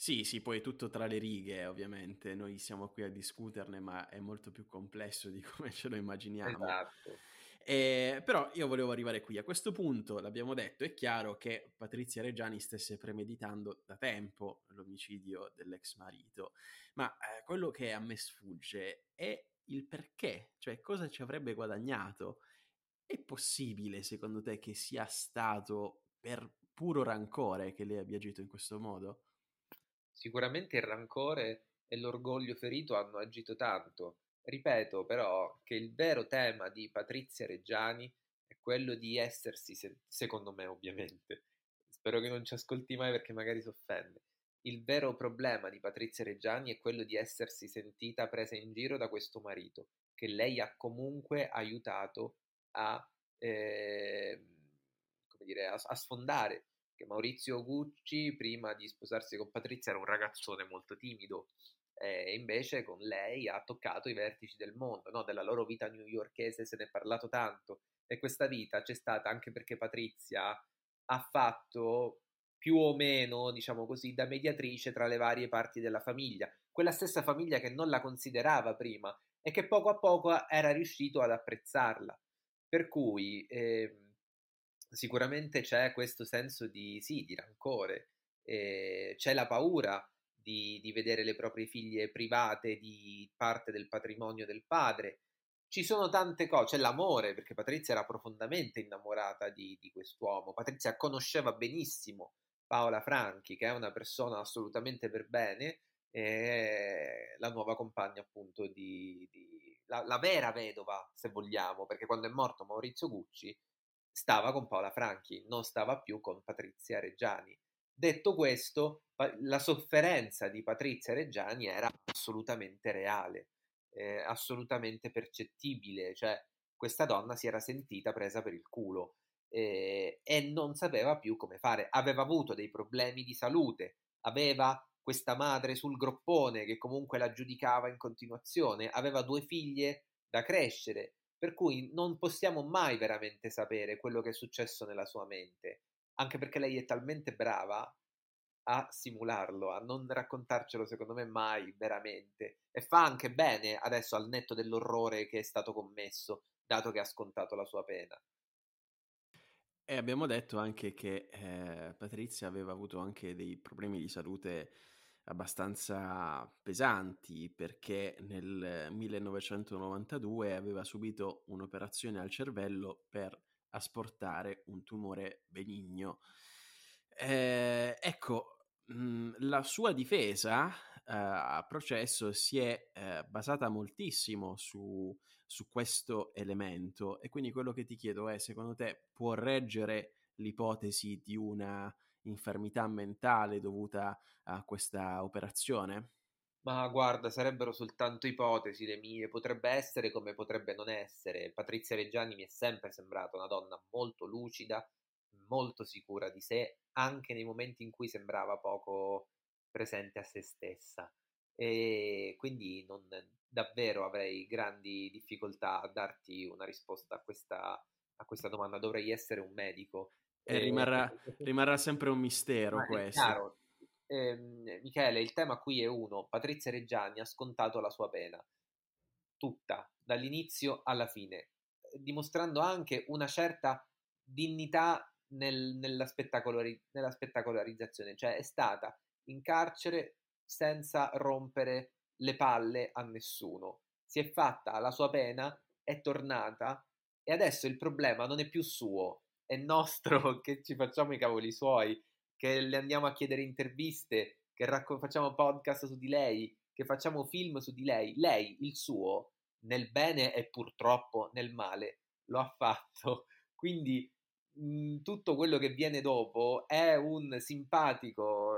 sì, sì, poi è tutto tra le righe, ovviamente. Noi siamo qui a discuterne, ma è molto più complesso di come ce lo immaginiamo. Esatto. Eh, però io volevo arrivare qui. A questo punto, l'abbiamo detto, è chiaro che Patrizia Reggiani stesse premeditando da tempo l'omicidio dell'ex marito. Ma eh, quello che a me sfugge è il perché, cioè cosa ci avrebbe guadagnato. È possibile, secondo te, che sia stato per puro rancore che lei abbia agito in questo modo? Sicuramente il rancore e l'orgoglio ferito hanno agito tanto. ripeto però che il vero tema di Patrizia Reggiani è quello di essersi, secondo me ovviamente, spero che non ci ascolti mai perché magari si offende, il vero problema di Patrizia Reggiani è quello di essersi sentita presa in giro da questo marito, che lei ha comunque aiutato a, eh, dire, a, a sfondare. Che Maurizio Gucci, prima di sposarsi con Patrizia, era un ragazzone molto timido, e invece con lei ha toccato i vertici del mondo, no? della loro vita newyorkese se ne è parlato tanto e questa vita c'è stata anche perché Patrizia ha fatto più o meno, diciamo così, da mediatrice tra le varie parti della famiglia, quella stessa famiglia che non la considerava prima e che poco a poco era riuscito ad apprezzarla. Per cui eh, sicuramente c'è questo senso di, sì, di rancore, eh, c'è la paura di, di, vedere le proprie figlie private di parte del patrimonio del padre. Ci sono tante cose, c'è l'amore, perché Patrizia era profondamente innamorata di, di quest'uomo. Patrizia conosceva benissimo Paola Franchi, che è una persona assolutamente per bene, è la nuova compagna appunto di, di la, la, vera vedova, se vogliamo, perché quando è morto Maurizio Gucci stava con Paola Franchi, non stava più con Patrizia Reggiani. Detto questo, la sofferenza di Patrizia Reggiani era assolutamente reale, eh, assolutamente percettibile, cioè questa donna si era sentita presa per il culo eh, e non sapeva più come fare. Aveva avuto dei problemi di salute, aveva questa madre sul groppone che comunque la giudicava in continuazione, aveva due figlie da crescere, per cui non possiamo mai veramente sapere quello che è successo nella sua mente, anche perché lei è talmente brava a simularlo, a non raccontarcelo secondo me mai veramente e fa anche bene adesso al netto dell'orrore che è stato commesso, dato che ha scontato la sua pena. E abbiamo detto anche che eh, Patrizia aveva avuto anche dei problemi di salute abbastanza pesanti perché nel 1992 aveva subito un'operazione al cervello per asportare un tumore benigno. Eh, ecco, mh, mhmm, la sua difesa eh, a processo si è eh, basata moltissimo su, su questo elemento e quindi quello che ti chiedo è, secondo te può reggere l'ipotesi di una infermità mentale dovuta a questa operazione? Ma guarda, sarebbero soltanto ipotesi le mie, potrebbe essere come potrebbe non essere. Patrizia Reggiani mi è sempre sembrata una donna molto lucida, molto sicura di sé, anche nei momenti in cui sembrava poco presente a se stessa. E quindi non, davvero avrei grandi difficoltà a darti una risposta a questa, a questa domanda. Dovrei essere un medico. E rimarrà, rimarrà sempre un mistero questo. Chiaro. Eh, Michele, il tema qui è uno. Patrizia Reggiani ha scontato la sua pena. Tutta, dall'inizio alla fine, dimostrando anche una certa dignità nel, nella, spettacolari, nella spettacolarizzazione, cioè è stata in carcere senza rompere le palle a nessuno. Si è fatta la sua pena, è tornata e adesso il problema non è più suo, è nostro che ci facciamo i cavoli suoi, che le andiamo a chiedere interviste, che racco- facciamo podcast su di lei, che facciamo film su di lei. Lei, il suo, nel bene e purtroppo nel male, lo ha fatto. Quindi mh, tutto quello che viene dopo è un simpatico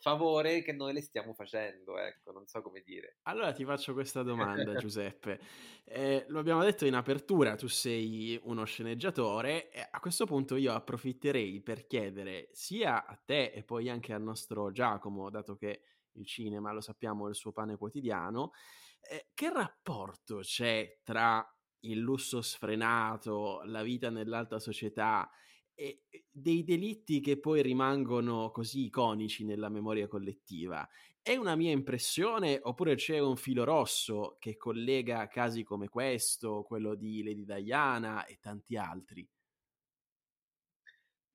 favore che noi le stiamo facendo, ecco, non so come dire. Allora ti faccio questa domanda, Giuseppe. Eh, lo abbiamo detto in apertura, tu sei uno sceneggiatore a questo punto io approfitterei per chiedere sia a te e poi anche al nostro Giacomo, dato che il cinema, lo sappiamo, è il suo pane quotidiano, eh, che rapporto c'è tra il lusso sfrenato, la vita nell'alta società e dei delitti che poi rimangono così iconici nella memoria collettiva. È una mia impressione oppure c'è un filo rosso che collega casi come questo, quello di Lady Diana e tanti altri?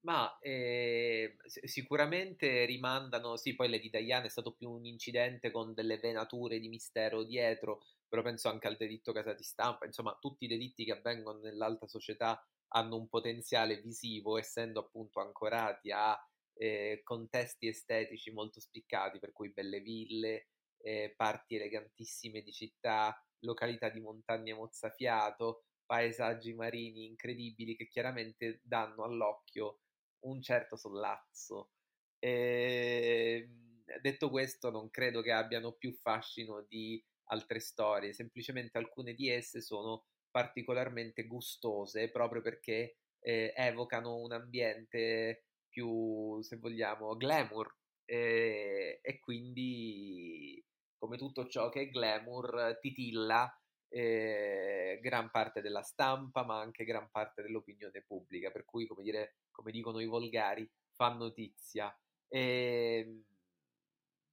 Ma eh, sicuramente rimandano, sì, poi Lady Diana è stato più un incidente con delle venature di mistero dietro, però penso anche al delitto casa di stampa, insomma tutti i delitti che avvengono nell'alta società hanno un potenziale visivo, essendo appunto ancorati a eh, contesti estetici molto spiccati, per cui belle ville, eh, parti elegantissime di città, località di montagna mozzafiato, paesaggi marini incredibili che chiaramente danno all'occhio un certo sollazzo. E, ehm, detto questo, non credo che abbiano più fascino di altre storie, semplicemente alcune di esse sono particolarmente gustose proprio perché eh, evocano un ambiente più, se vogliamo, glamour. Eh, e quindi come tutto ciò che è glamour titilla eh, gran parte della stampa ma anche gran parte dell'opinione pubblica. Per cui come, dire, come dicono i volgari fa notizia. E ehm,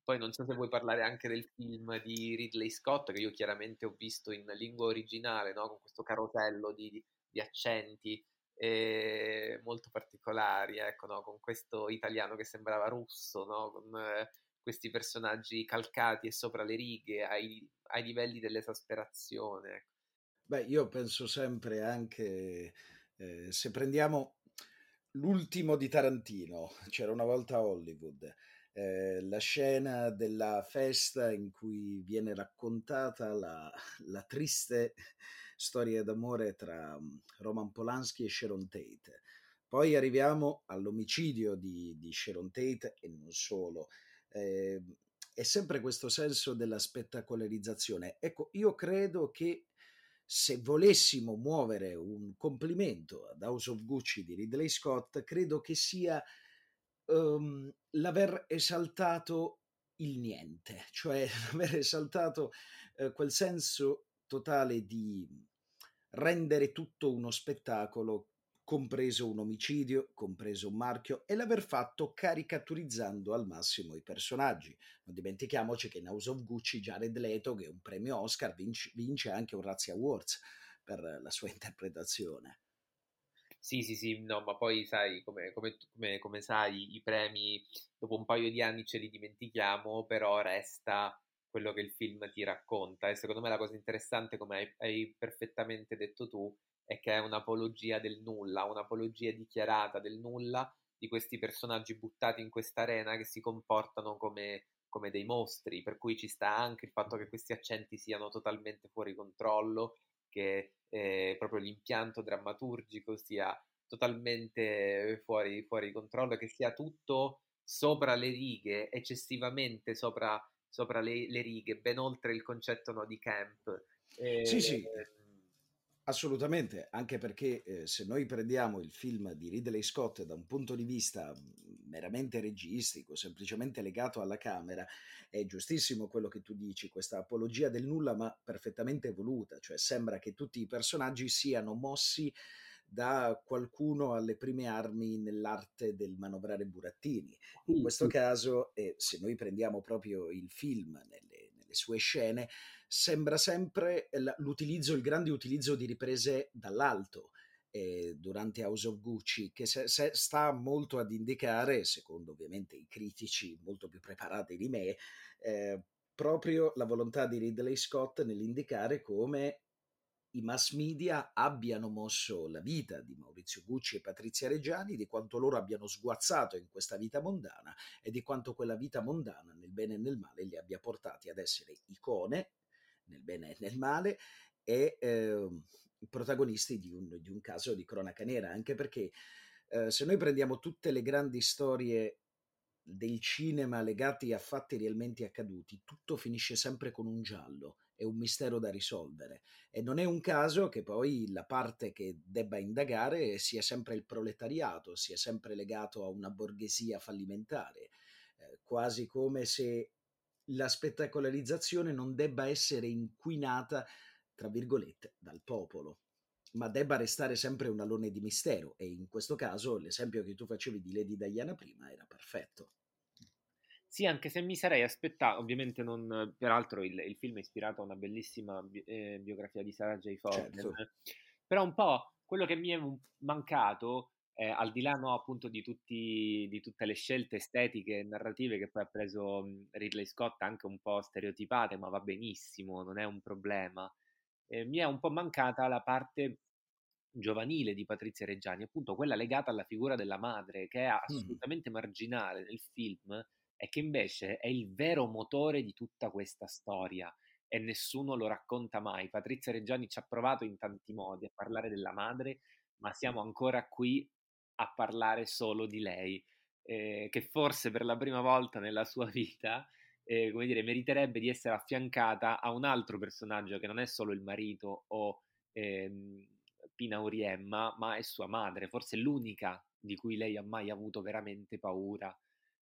poi non so se vuoi parlare anche del film di Ridley Scott, che io chiaramente ho visto in lingua originale, no? con questo carosello di, di accenti eh, molto particolari, ecco, no? con questo italiano che sembrava russo, no? con eh, questi personaggi calcati e sopra le righe, ai, ai livelli dell'esasperazione. Ecco. Beh, io penso sempre anche, eh, se prendiamo l'ultimo di Tarantino, c'era una volta Hollywood, eh, la scena della festa in cui viene raccontata la, la triste storia d'amore tra mm, Roman Polanski e Sharon Tate. Poi arriviamo all'omicidio di, di Sharon Tate e non solo. Eh, è sempre questo senso della spettacolarizzazione. Ecco, io credo che se volessimo muovere un complimento ad House of Gucci di Ridley Scott, credo che sia um, l'aver esaltato il niente, cioè l'aver esaltato uh, quel senso totale di rendere tutto uno spettacolo, compreso un omicidio, compreso un marchio, e l'aver fatto caricaturizzando al massimo i personaggi. Non dimentichiamoci che in House of Gucci Jared Leto, che è un premio Oscar, vince, vince anche un Razzie Awards per la sua interpretazione. Sì, sì, sì, no, ma poi sai, come, come, come, come, sai, i premi dopo un paio di anni ce li dimentichiamo, però resta quello che il film ti racconta. E secondo me la cosa interessante, come hai, hai perfettamente detto tu, è che è un'apologia del nulla, un'apologia dichiarata del nulla di questi personaggi buttati in questa arena che si comportano come, come dei mostri, per cui ci sta anche il fatto che questi accenti siano totalmente fuori controllo, che eh, proprio l'impianto drammaturgico sia totalmente fuori, fuori controllo, che sia tutto sopra le righe, eccessivamente sopra, sopra le, le, righe, ben oltre il concetto no, di camp. Eh, sì, sì. Assolutamente, anche perché eh, se noi prendiamo il film di Ridley Scott da un punto di vista meramente registico, semplicemente legato alla camera, è giustissimo quello che tu dici, questa apologia del nulla ma perfettamente voluta, cioè sembra che tutti i personaggi siano mossi da qualcuno alle prime armi nell'arte del manovrare burattini. In questo caso, eh, se noi prendiamo proprio il film nelle, nelle sue scene, sembra sempre l'utilizzo, il grande utilizzo di riprese dall'alto eh, durante House of Gucci, che se, se sta molto ad indicare, secondo ovviamente i critici molto più preparati di me, eh, proprio la volontà di Ridley Scott nell'indicare come i mass media abbiano mosso la vita di Maurizio Gucci e Patrizia Reggiani, di quanto loro abbiano sguazzato in questa vita mondana e di quanto quella vita mondana, nel bene e nel male, li abbia portati ad essere icone nel bene e nel male, e eh, protagonisti di un, di un, caso di cronaca nera, anche perché eh, se noi prendiamo tutte le grandi storie del cinema legati a fatti realmente accaduti, tutto finisce sempre con un giallo, è un mistero da risolvere. E non è un caso che poi la parte che debba indagare sia sempre il proletariato, sia sempre legato a una borghesia fallimentare, eh, quasi come se la spettacolarizzazione non debba essere inquinata, tra virgolette, dal popolo, ma debba restare sempre un alone di mistero e in questo caso l'esempio che tu facevi di Lady Diana prima era perfetto. Sì, anche se mi sarei aspettato, ovviamente non, peraltro il, il film è ispirato a una bellissima bi- eh, biografia di Sarah J. Forden, certo. però un po' quello che mi è mancato eh, al di là no, appunto di, tutti, di, tutte le scelte estetiche e narrative che poi ha preso Ridley Scott, anche un po' stereotipate, ma va benissimo, non è un problema, eh, mi è un po' mancata la parte giovanile di Patrizia Reggiani, appunto quella legata alla figura della madre, che è assolutamente marginale nel film e che invece è il vero motore di tutta questa storia. e nessuno lo racconta mai. Patrizia Reggiani ci ha provato in tanti modi a parlare della madre, ma siamo ancora qui a parlare solo di lei, eh, che forse per la prima volta nella sua vita, eh, come dire, meriterebbe di essere affiancata a un altro personaggio che non è solo il marito o ehm, Pina Uriemma, ma è sua madre, forse l'unica di cui lei ha mai avuto veramente paura,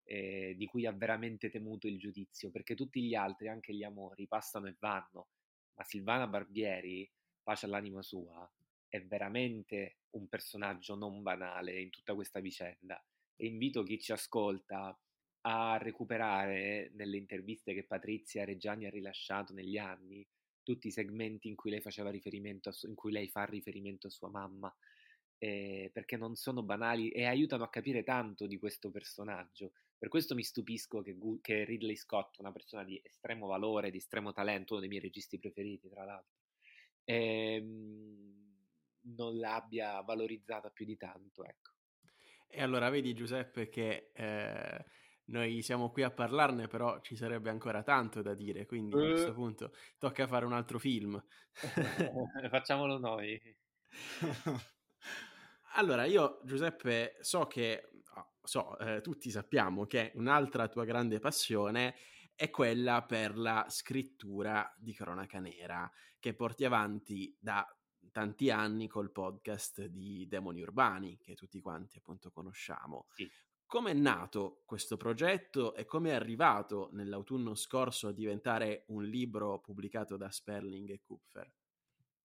eh, di cui ha veramente temuto il giudizio, perché tutti gli altri, anche gli amori, passano e vanno, ma Silvana Barbieri, pace all'anima sua, è veramente un personaggio non banale in tutta questa vicenda. E invito chi ci ascolta a recuperare nelle interviste che Patrizia Reggiani ha rilasciato negli anni tutti i segmenti in cui lei faceva riferimento a, in cui lei fa riferimento a sua mamma eh, perché non sono banali e aiutano a capire tanto di questo personaggio. Per questo mi stupisco che, che Ridley Scott, una persona di estremo valore, di estremo talento, uno dei miei registi preferiti, tra l'altro, ehm, non l'abbia valorizzata più di tanto. Ecco. E allora vedi Giuseppe che eh, noi siamo qui a parlarne, però ci sarebbe ancora tanto da dire, quindi a questo punto tocca fare un altro film. Facciamolo noi. allora, io Giuseppe so che, ah, so, eh, tutti sappiamo che un'altra tua grande passione è quella per la scrittura di cronaca nera, che porti avanti da tanti anni col podcast di Demoni Urbani, che tutti quanti appunto conosciamo. Sì. Come è nato questo progetto e come è arrivato nell'autunno scorso a diventare un libro pubblicato da Sperling e Kupfer?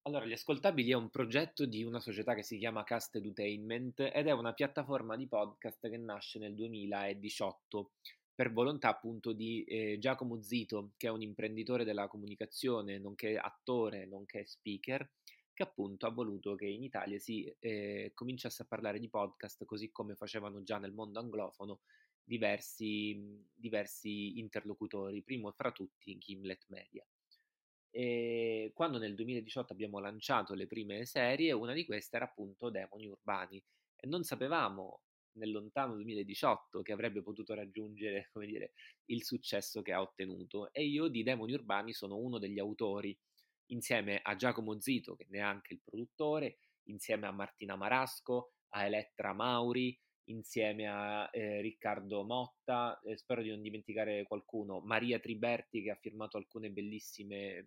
Allora, Gli Ascoltabili è un progetto di una società che si chiama Cast Edutainment ed è una piattaforma di podcast che nasce nel 2018 per volontà appunto di eh, Giacomo Zito, che è un imprenditore della comunicazione, nonché attore, nonché speaker, che appunto ha voluto che in Italia si eh, cominciasse a parlare di podcast così come facevano già nel mondo anglofono diversi, diversi interlocutori, primo fra tutti Gimlet Media. E quando nel 2018 abbiamo lanciato le prime serie, una di queste era appunto Demoni Urbani. E non sapevamo nel lontano 2018 che avrebbe potuto raggiungere come dire, il successo che ha ottenuto. E io di Demoni Urbani sono uno degli autori insieme a Giacomo Zito, che ne è anche il produttore, insieme a Martina Marasco, a Elettra Mauri, insieme a eh, Riccardo Motta, eh, spero di non dimenticare qualcuno, Maria Triberti che ha firmato alcune bellissime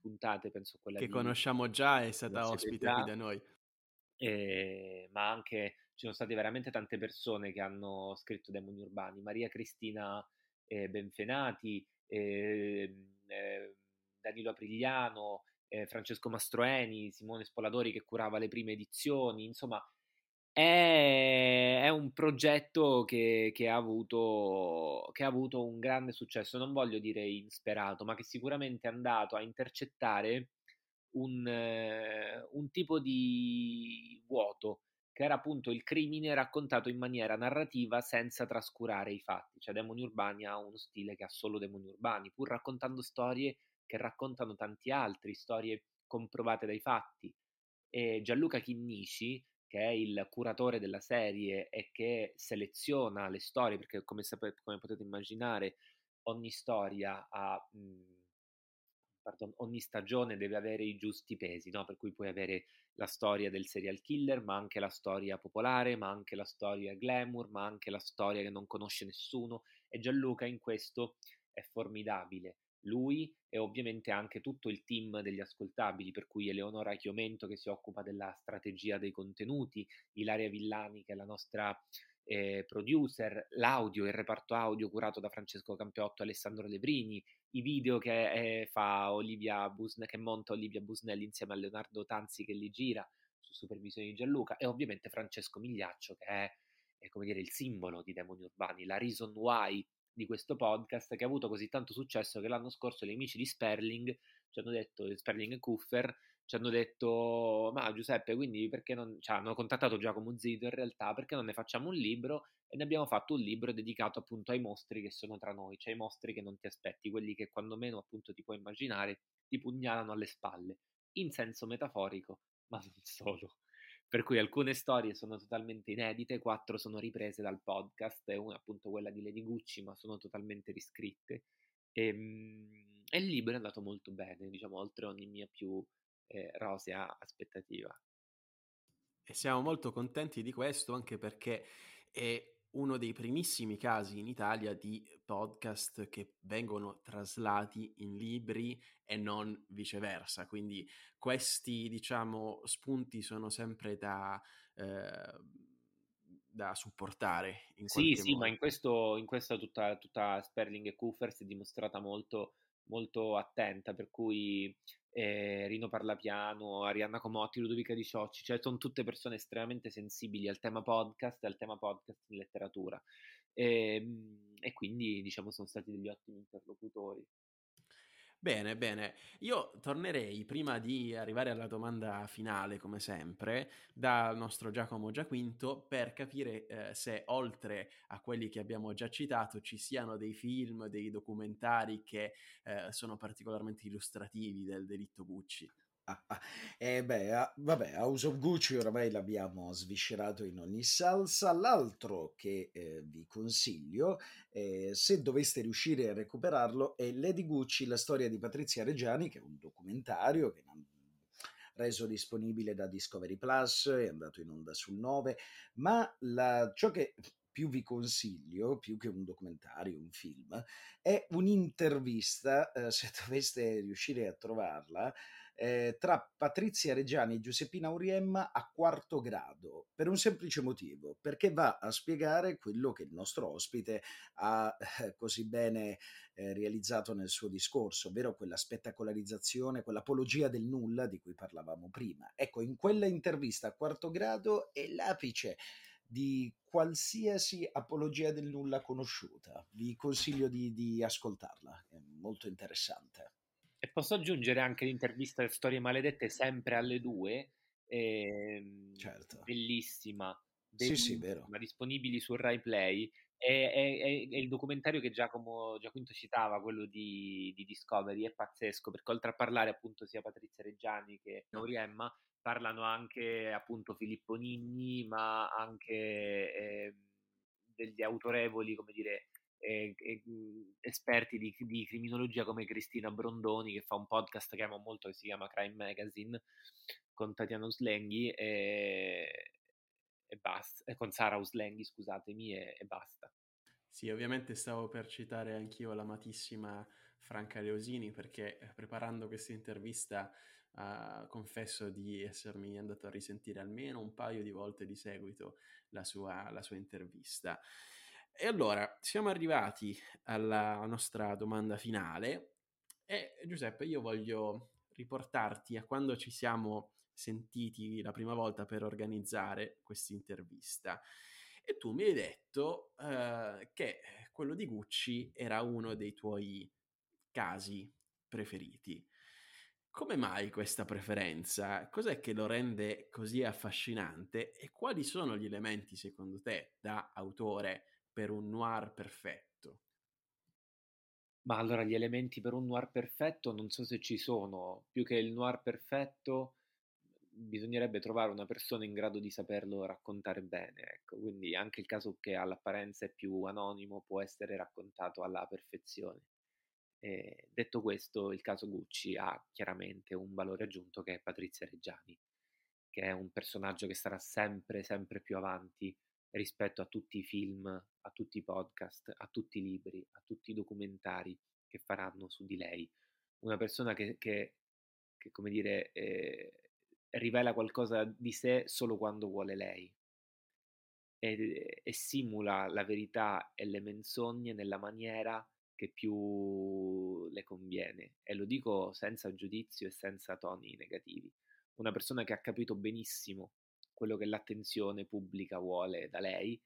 puntate, penso quella che di, conosciamo già, è stata ospite qui da noi. Eh, ma anche ci sono state veramente tante persone che hanno scritto demoni urbani, Maria Cristina eh, Benfenati, eh, Danilo Aprigliano, eh, Francesco Mastroeni, Simone Spoladori che curava le prime edizioni, insomma è, è un progetto che, che, ha avuto, che ha avuto un grande successo, non voglio dire insperato, ma che sicuramente è andato a intercettare un, eh, un tipo di vuoto che era appunto il crimine raccontato in maniera narrativa senza trascurare i fatti. Cioè Demoni Urbani ha uno stile che ha solo Demoni Urbani, pur raccontando storie che raccontano tanti altri, storie comprovate dai fatti. E Gianluca Chinnici, che è il curatore della serie e che seleziona le storie, perché come, sapete, come potete immaginare ogni storia ha... Mh, mhmm, pardon, ogni stagione deve avere i giusti pesi, no? per cui puoi avere la storia del serial killer, ma anche la storia popolare, ma anche la storia glamour, ma anche la storia che non conosce nessuno e Gianluca in questo è formidabile lui e ovviamente anche tutto il team degli ascoltabili, per cui Eleonora Chiomento che si occupa della strategia dei contenuti, Ilaria Villani che è la nostra eh, producer, l'audio, il reparto audio curato da Francesco Campiotto e Alessandro Lebrini, i video che eh, fa Olivia Busne, che monta Olivia Busnelli insieme a Leonardo Tanzi che li gira su supervisione di Gianluca e ovviamente Francesco Migliaccio che è, è come dire il simbolo di Demoni Urbani, la reason why di questo podcast che ha avuto così tanto successo che l'anno scorso gli amici di Sperling ci hanno detto, Sperling e Kuffer, ci hanno detto, ma Giuseppe, quindi perché non, cioè, hanno contattato Giacomo Zito in realtà, perché non ne facciamo un libro? E ne abbiamo fatto un libro dedicato appunto ai mostri che sono tra noi, cioè i mostri che non ti aspetti, quelli che quando meno appunto ti puoi immaginare ti pugnalano alle spalle, in senso metaforico, ma non solo per cui alcune storie sono totalmente inedite, quattro sono riprese dal podcast e una appunto quella di Lady Gucci, ma sono totalmente riscritte. E, ehm, e il libro è andato molto bene, diciamo, oltre ogni mia più eh, rosea aspettativa. E siamo molto contenti di questo anche perché è uno dei primissimi casi in Italia di podcast che vengono traslati in libri e non viceversa. Quindi questi, diciamo, spunti sono sempre da, eh, da supportare. In sì, sì, modo. ma in questo, in questo tutta, tutta Sperling e Kuffer si è dimostrata molto, molto attenta, per cui eh, Rino Parlapiano, Arianna Comotti, Ludovica Di Ciocci, cioè sono tutte persone estremamente sensibili al tema podcast e al tema podcast in letteratura. E, ehm, e quindi, diciamo, sono stati degli ottimi interlocutori. Bene, bene. Io tornerei prima di arrivare alla domanda finale, come sempre, dal nostro Giacomo Giaquinto per capire eh, se oltre a quelli che abbiamo già citato ci siano dei film, dei documentari che eh, sono particolarmente illustrativi del delitto Gucci. Ah. Eh beh, vabbè, House of Gucci oramai l'abbiamo sviscerato in ogni salsa. L'altro che eh, vi consiglio, eh, se doveste riuscire a recuperarlo, è Lady Gucci, la storia di Patrizia Reggiani, che è un documentario che reso disponibile da Discovery Plus, è andato in onda sul 9, ma la, ciò che più vi consiglio, più che un documentario, un film, è un'intervista, eh, se doveste riuscire a trovarla, eh, tra Patrizia Reggiani e Giuseppina Uriemma a quarto grado, per un semplice motivo, perché va a spiegare quello che il nostro ospite ha eh, così bene eh, realizzato nel suo discorso, ovvero quella spettacolarizzazione, quell'apologia del nulla di cui parlavamo prima. Ecco, in quella intervista a quarto grado è l'apice di qualsiasi apologia del nulla conosciuta. Vi consiglio di, di ascoltarla, è molto interessante. E posso aggiungere anche l'intervista alle Storie Maledette sempre alle due, ehm, certo. bellissima, bellissima sì, sì, vero. disponibili su Rai Play. È, è, è, il documentario che Giacomo Giaquinto citava, quello di, di, Discovery, è pazzesco perché oltre a parlare appunto sia Patrizia Reggiani che Mauriemma, parlano anche appunto Filippo Nigni, ma anche eh, degli autorevoli, come dire, eh, eh, esperti di, di, criminologia come Cristina Brondoni che fa un podcast che amo molto che si chiama Crime Magazine con Tatiana Uslenghi e, e basta, e con Sara Uslenghi scusatemi e, e basta. Sì, ovviamente stavo per citare anch'io l'amatissima Franca Leosini perché eh, preparando questa intervista uh, confesso di essermi andato a risentire almeno un paio di volte di seguito la sua, la sua intervista. E allora siamo arrivati alla nostra domanda finale e Giuseppe io voglio riportarti a quando ci siamo sentiti la prima volta per organizzare questa intervista e tu mi hai detto uh, che quello di Gucci era uno dei tuoi casi preferiti. Come mai questa preferenza? Cos'è che lo rende così affascinante e quali sono gli elementi secondo te da autore per un noir perfetto? Ma allora gli elementi per un noir perfetto non so se ci sono, più che il noir perfetto bisognerebbe trovare una persona in grado di saperlo raccontare bene, ecco. quindi anche il caso che all'apparenza è più anonimo può essere raccontato alla perfezione. E detto questo, il caso Gucci ha chiaramente un valore aggiunto che è Patrizia Reggiani, che è un personaggio che sarà sempre, sempre più avanti rispetto a tutti i film, a tutti i podcast, a tutti i libri, a tutti i documentari che faranno su di lei. Una persona che, che, che come dire, eh, rivela qualcosa di sé solo quando vuole lei e, e simula la verità e le menzogne nella maniera che più le conviene e lo dico senza giudizio e senza toni negativi. Una persona che ha capito benissimo quello che l'attenzione pubblica vuole da lei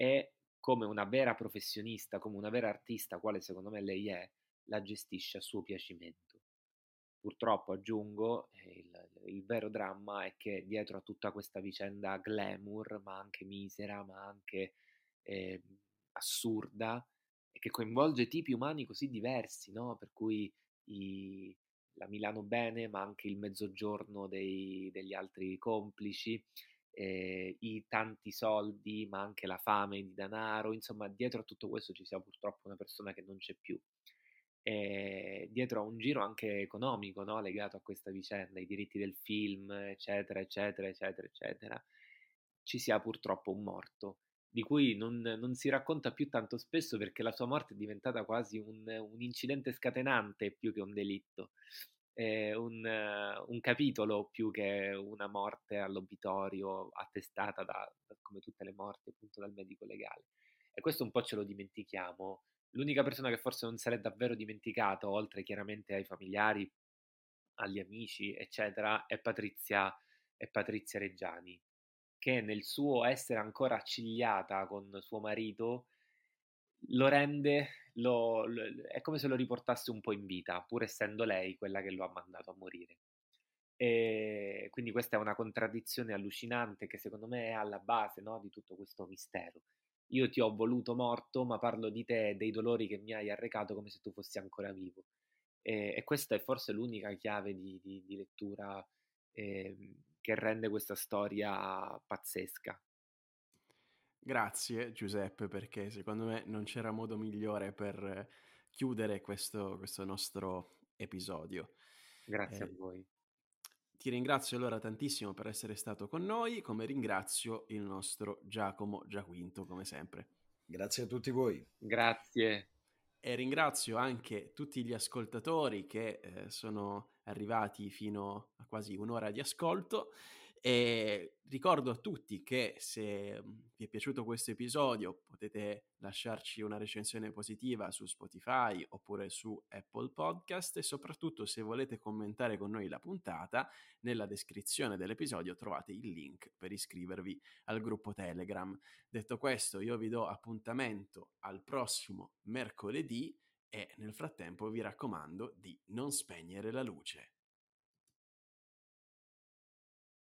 e come una vera professionista, come una vera artista, quale secondo me lei è, la gestisce a suo piacimento. Purtroppo aggiungo, eh, il, il vero dramma è che dietro a tutta questa vicenda glamour, ma anche misera, ma anche eh, assurda, e che coinvolge tipi umani così diversi, no? per cui i, la Milano bene, ma anche il mezzogiorno dei, degli altri complici, eh, i tanti soldi, ma anche la fame di denaro, insomma, dietro a tutto questo ci sia purtroppo una persona che non c'è più. e dietro a un giro anche economico no? legato a questa vicenda, i diritti del film, eccetera, eccetera, eccetera, eccetera, ci sia purtroppo un morto, di cui non, non si racconta più tanto spesso perché la sua morte è diventata quasi un, un incidente scatenante più che un delitto. Un, un, capitolo più che una morte all'obitorio attestata da, come tutte le morti appunto dal medico legale. E questo un po' ce lo dimentichiamo L'unica persona che forse non se l'è davvero dimenticato, oltre chiaramente ai familiari, agli amici, eccetera, è Patrizia, è Patrizia Reggiani, che nel suo essere ancora accigliata con suo marito lo rende, lo, lo, è come se lo riportasse un po' in vita, pur essendo lei quella che lo ha mandato a morire. E quindi questa è una contraddizione allucinante che secondo me è alla base no, di tutto questo mistero io ti ho voluto morto, ma parlo di te e dei dolori che mi hai arrecato come se tu fossi ancora vivo. E, e questa è forse l'unica chiave di, di, di lettura eh, che rende questa storia pazzesca. Grazie Giuseppe, perché secondo me non c'era modo migliore per chiudere questo, questo nostro episodio. Grazie eh, a voi. Ti ringrazio allora tantissimo per essere stato con noi, come ringrazio il nostro Giacomo Giaquinto, come sempre. Grazie a tutti voi. Grazie. E ringrazio anche tutti gli ascoltatori che eh, sono arrivati fino a quasi un'ora di ascolto e ricordo a tutti che se mm, vi è piaciuto questo episodio potete lasciarci una recensione positiva su Spotify oppure su Apple Podcast e soprattutto se volete commentare con noi la puntata, nella descrizione dell'episodio trovate il link per iscrivervi al gruppo Telegram. Detto questo, io vi do appuntamento al prossimo mercoledì e nel frattempo vi raccomando di non spegnere la luce.